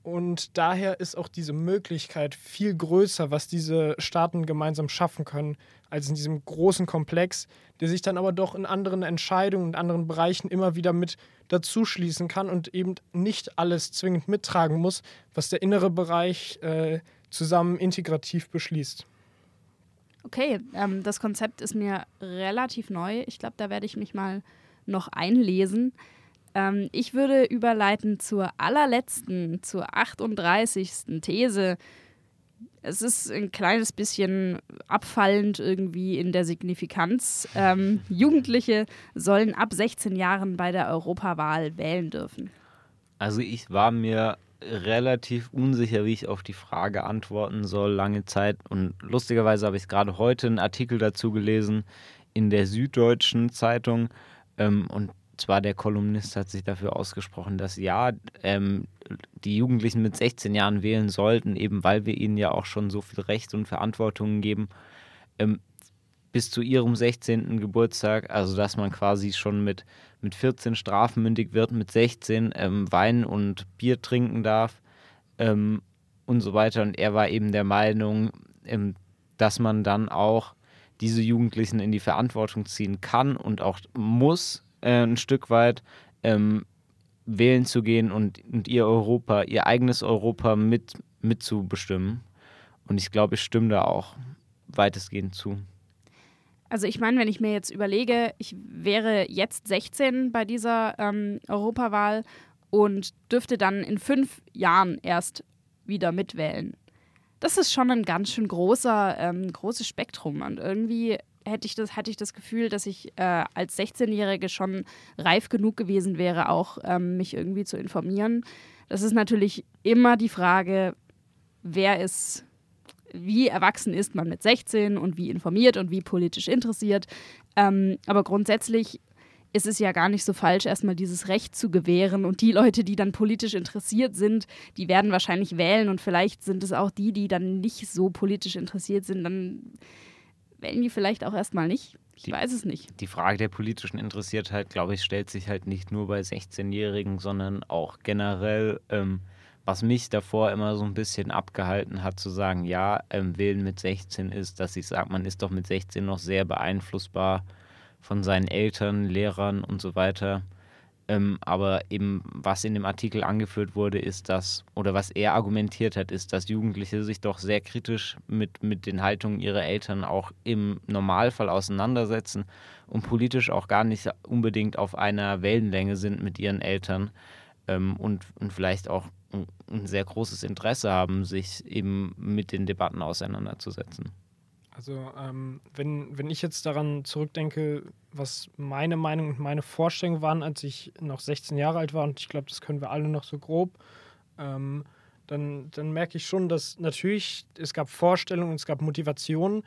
Speaker 3: Und daher ist auch diese Möglichkeit viel größer, was diese Staaten gemeinsam schaffen können, als in diesem großen Komplex, der sich dann aber doch in anderen Entscheidungen und anderen Bereichen immer wieder mit dazuschließen kann und eben nicht alles zwingend mittragen muss, was der innere Bereich äh, zusammen integrativ beschließt.
Speaker 1: Okay, ähm, das Konzept ist mir relativ neu. Ich glaube, da werde ich mich mal noch einlesen. Ähm, ich würde überleiten zur allerletzten, zur 38. These. Es ist ein kleines bisschen abfallend irgendwie in der Signifikanz. Ähm, Jugendliche sollen ab 16 Jahren bei der Europawahl wählen dürfen.
Speaker 2: Also ich war mir relativ unsicher, wie ich auf die Frage antworten soll, lange Zeit. Und lustigerweise habe ich gerade heute einen Artikel dazu gelesen in der Süddeutschen Zeitung. Ähm, und zwar der Kolumnist hat sich dafür ausgesprochen, dass ja, ähm, die Jugendlichen mit 16 Jahren wählen sollten, eben weil wir ihnen ja auch schon so viel Recht und Verantwortung geben. Ähm, bis zu ihrem 16. Geburtstag, also dass man quasi schon mit, mit 14 strafmündig wird, mit 16 ähm, Wein und Bier trinken darf ähm, und so weiter. Und er war eben der Meinung, ähm, dass man dann auch diese Jugendlichen in die Verantwortung ziehen kann und auch muss, äh, ein Stück weit ähm, wählen zu gehen und, und ihr Europa, ihr eigenes Europa mit, mitzubestimmen. Und ich glaube, ich stimme da auch weitestgehend zu.
Speaker 1: Also ich meine, wenn ich mir jetzt überlege, ich wäre jetzt 16 bei dieser ähm, Europawahl und dürfte dann in fünf Jahren erst wieder mitwählen. Das ist schon ein ganz schön großer, ähm, großes Spektrum. Und irgendwie hätte ich das, hatte ich das Gefühl, dass ich äh, als 16-Jährige schon reif genug gewesen wäre, auch ähm, mich irgendwie zu informieren. Das ist natürlich immer die Frage, wer ist wie erwachsen ist man mit 16 und wie informiert und wie politisch interessiert. Ähm, aber grundsätzlich ist es ja gar nicht so falsch, erstmal dieses Recht zu gewähren. Und die Leute, die dann politisch interessiert sind, die werden wahrscheinlich wählen. Und vielleicht sind es auch die, die dann nicht so politisch interessiert sind, dann wählen die vielleicht auch erstmal nicht. Ich die, weiß es nicht.
Speaker 2: Die Frage der politischen Interessiertheit, glaube ich, stellt sich halt nicht nur bei 16-Jährigen, sondern auch generell. Ähm, was mich davor immer so ein bisschen abgehalten hat, zu sagen, ja, ähm, wählen mit 16 ist, dass ich sage, man ist doch mit 16 noch sehr beeinflussbar von seinen Eltern, Lehrern und so weiter. Ähm, aber eben, was in dem Artikel angeführt wurde, ist dass, oder was er argumentiert hat, ist, dass Jugendliche sich doch sehr kritisch mit, mit den Haltungen ihrer Eltern auch im Normalfall auseinandersetzen und politisch auch gar nicht unbedingt auf einer Wellenlänge sind mit ihren Eltern ähm, und, und vielleicht auch ein sehr großes Interesse haben, sich eben mit den Debatten auseinanderzusetzen.
Speaker 3: Also ähm, wenn, wenn ich jetzt daran zurückdenke, was meine Meinung und meine Vorstellungen waren, als ich noch 16 Jahre alt war, und ich glaube, das können wir alle noch so grob, ähm, dann, dann merke ich schon, dass natürlich es gab Vorstellungen, es gab Motivationen,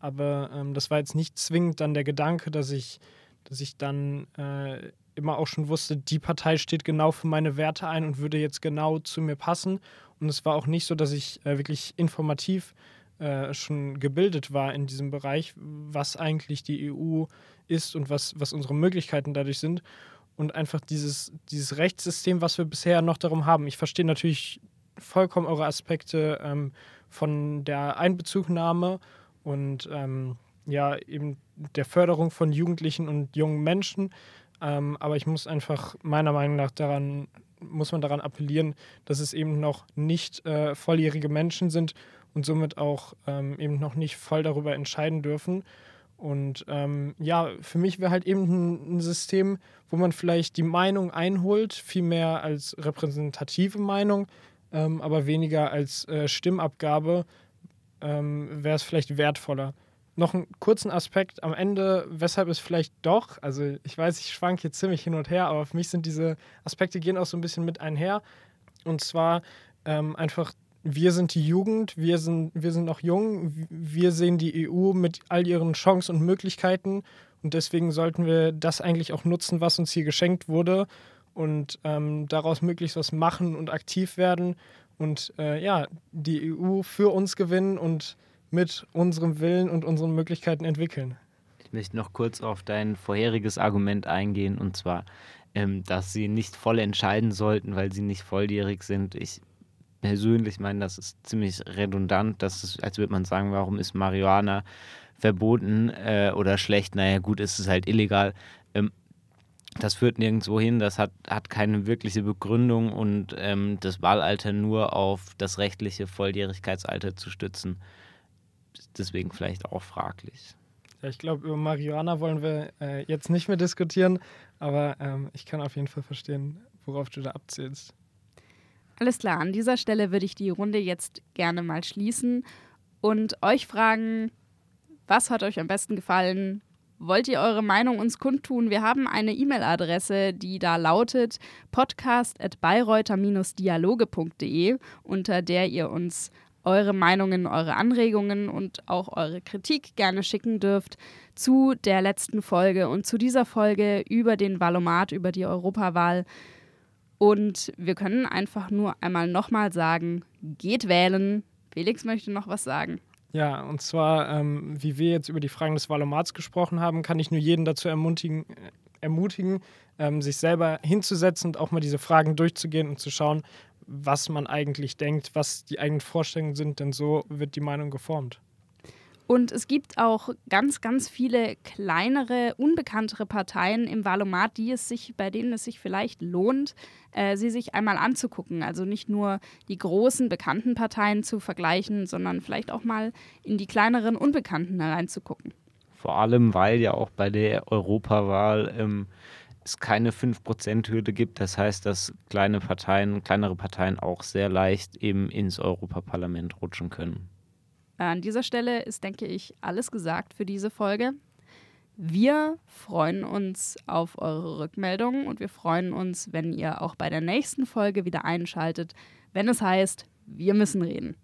Speaker 3: aber ähm, das war jetzt nicht zwingend dann der Gedanke, dass ich, dass ich dann äh, immer auch schon wusste, die Partei steht genau für meine Werte ein und würde jetzt genau zu mir passen. Und es war auch nicht so, dass ich äh, wirklich informativ äh, schon gebildet war in diesem Bereich, was eigentlich die EU ist und was, was unsere Möglichkeiten dadurch sind. Und einfach dieses, dieses Rechtssystem, was wir bisher noch darum haben. Ich verstehe natürlich vollkommen eure Aspekte ähm, von der Einbezugnahme und ähm, ja, eben der Förderung von Jugendlichen und jungen Menschen. Ähm, aber ich muss einfach meiner Meinung nach daran, muss man daran appellieren, dass es eben noch nicht äh, volljährige Menschen sind und somit auch ähm, eben noch nicht voll darüber entscheiden dürfen. Und ähm, ja, für mich wäre halt eben ein, System, wo man vielleicht die Meinung einholt, viel mehr als repräsentative Meinung, ähm, aber weniger als äh, Stimmabgabe, ähm, wäre es vielleicht wertvoller noch einen kurzen Aspekt am Ende, weshalb es vielleicht doch, also ich weiß, ich schwank hier ziemlich hin und her, aber für mich sind diese Aspekte gehen auch so ein bisschen mit einher. Und zwar ähm, einfach, wir sind die Jugend, wir sind, wir sind noch jung, wir sehen die EU mit all ihren Chancen und Möglichkeiten und deswegen sollten wir das eigentlich auch nutzen, was uns hier geschenkt wurde und ähm, daraus möglichst was machen und aktiv werden und äh, ja, die EU für uns gewinnen und mit unserem Willen und unseren Möglichkeiten entwickeln.
Speaker 2: Ich möchte noch kurz auf dein vorheriges Argument eingehen, und zwar, ähm, dass sie nicht voll entscheiden sollten, weil sie nicht volljährig sind. Ich persönlich meine, das ist ziemlich redundant. Das ist, als würde man sagen, warum ist Marihuana verboten äh, oder schlecht? Naja, gut, ist es halt illegal. Ähm, das führt nirgendwo hin, das hat, hat keine wirkliche Begründung und ähm, das Wahlalter nur auf das rechtliche Volljährigkeitsalter zu stützen, deswegen vielleicht auch fraglich.
Speaker 3: Ja, ich glaube, über Marihuana wollen wir äh, jetzt nicht mehr diskutieren, aber ähm, ich kann auf jeden Fall verstehen, worauf du da abzielst.
Speaker 1: Alles klar, an dieser Stelle würde ich die Runde jetzt gerne mal schließen und euch fragen, was hat euch am besten gefallen? wollt ihr eure Meinung uns kundtun? Wir haben eine E-Mail-Adresse, die da lautet podcast.bayreuther-dialoge.de, unter der ihr uns eure Meinungen, eure Anregungen und auch eure Kritik gerne schicken dürft zu der letzten Folge und zu dieser Folge über den Valomat, über die Europawahl. Und wir können einfach nur einmal nochmal sagen, geht wählen. Felix möchte noch was sagen.
Speaker 3: Ja, und zwar, ähm, wie wir jetzt über die Fragen des Valomats gesprochen haben, kann ich nur jeden dazu ermutigen, äh, ermutigen ähm, sich selber hinzusetzen und auch mal diese Fragen durchzugehen und zu schauen, was man eigentlich denkt, was die eigenen Vorstellungen sind, denn so wird die Meinung geformt.
Speaker 1: Und es gibt auch ganz, ganz viele kleinere, unbekanntere Parteien im Valomat, die es sich, bei denen es sich vielleicht lohnt, äh, sie sich einmal anzugucken. Also nicht nur die großen, bekannten Parteien zu vergleichen, sondern vielleicht auch mal in die kleineren, unbekannten hereinzugucken.
Speaker 2: Vor allem, weil ja auch bei der Europawahl ähm, es keine 5%-Hürde gibt. Das heißt, dass kleine Parteien, kleinere Parteien auch sehr leicht eben ins Europaparlament rutschen können.
Speaker 1: An dieser Stelle ist, denke ich, alles gesagt für diese Folge. Wir freuen uns auf eure Rückmeldungen und wir freuen uns, wenn ihr auch bei der nächsten Folge wieder einschaltet, wenn es heißt, wir müssen reden.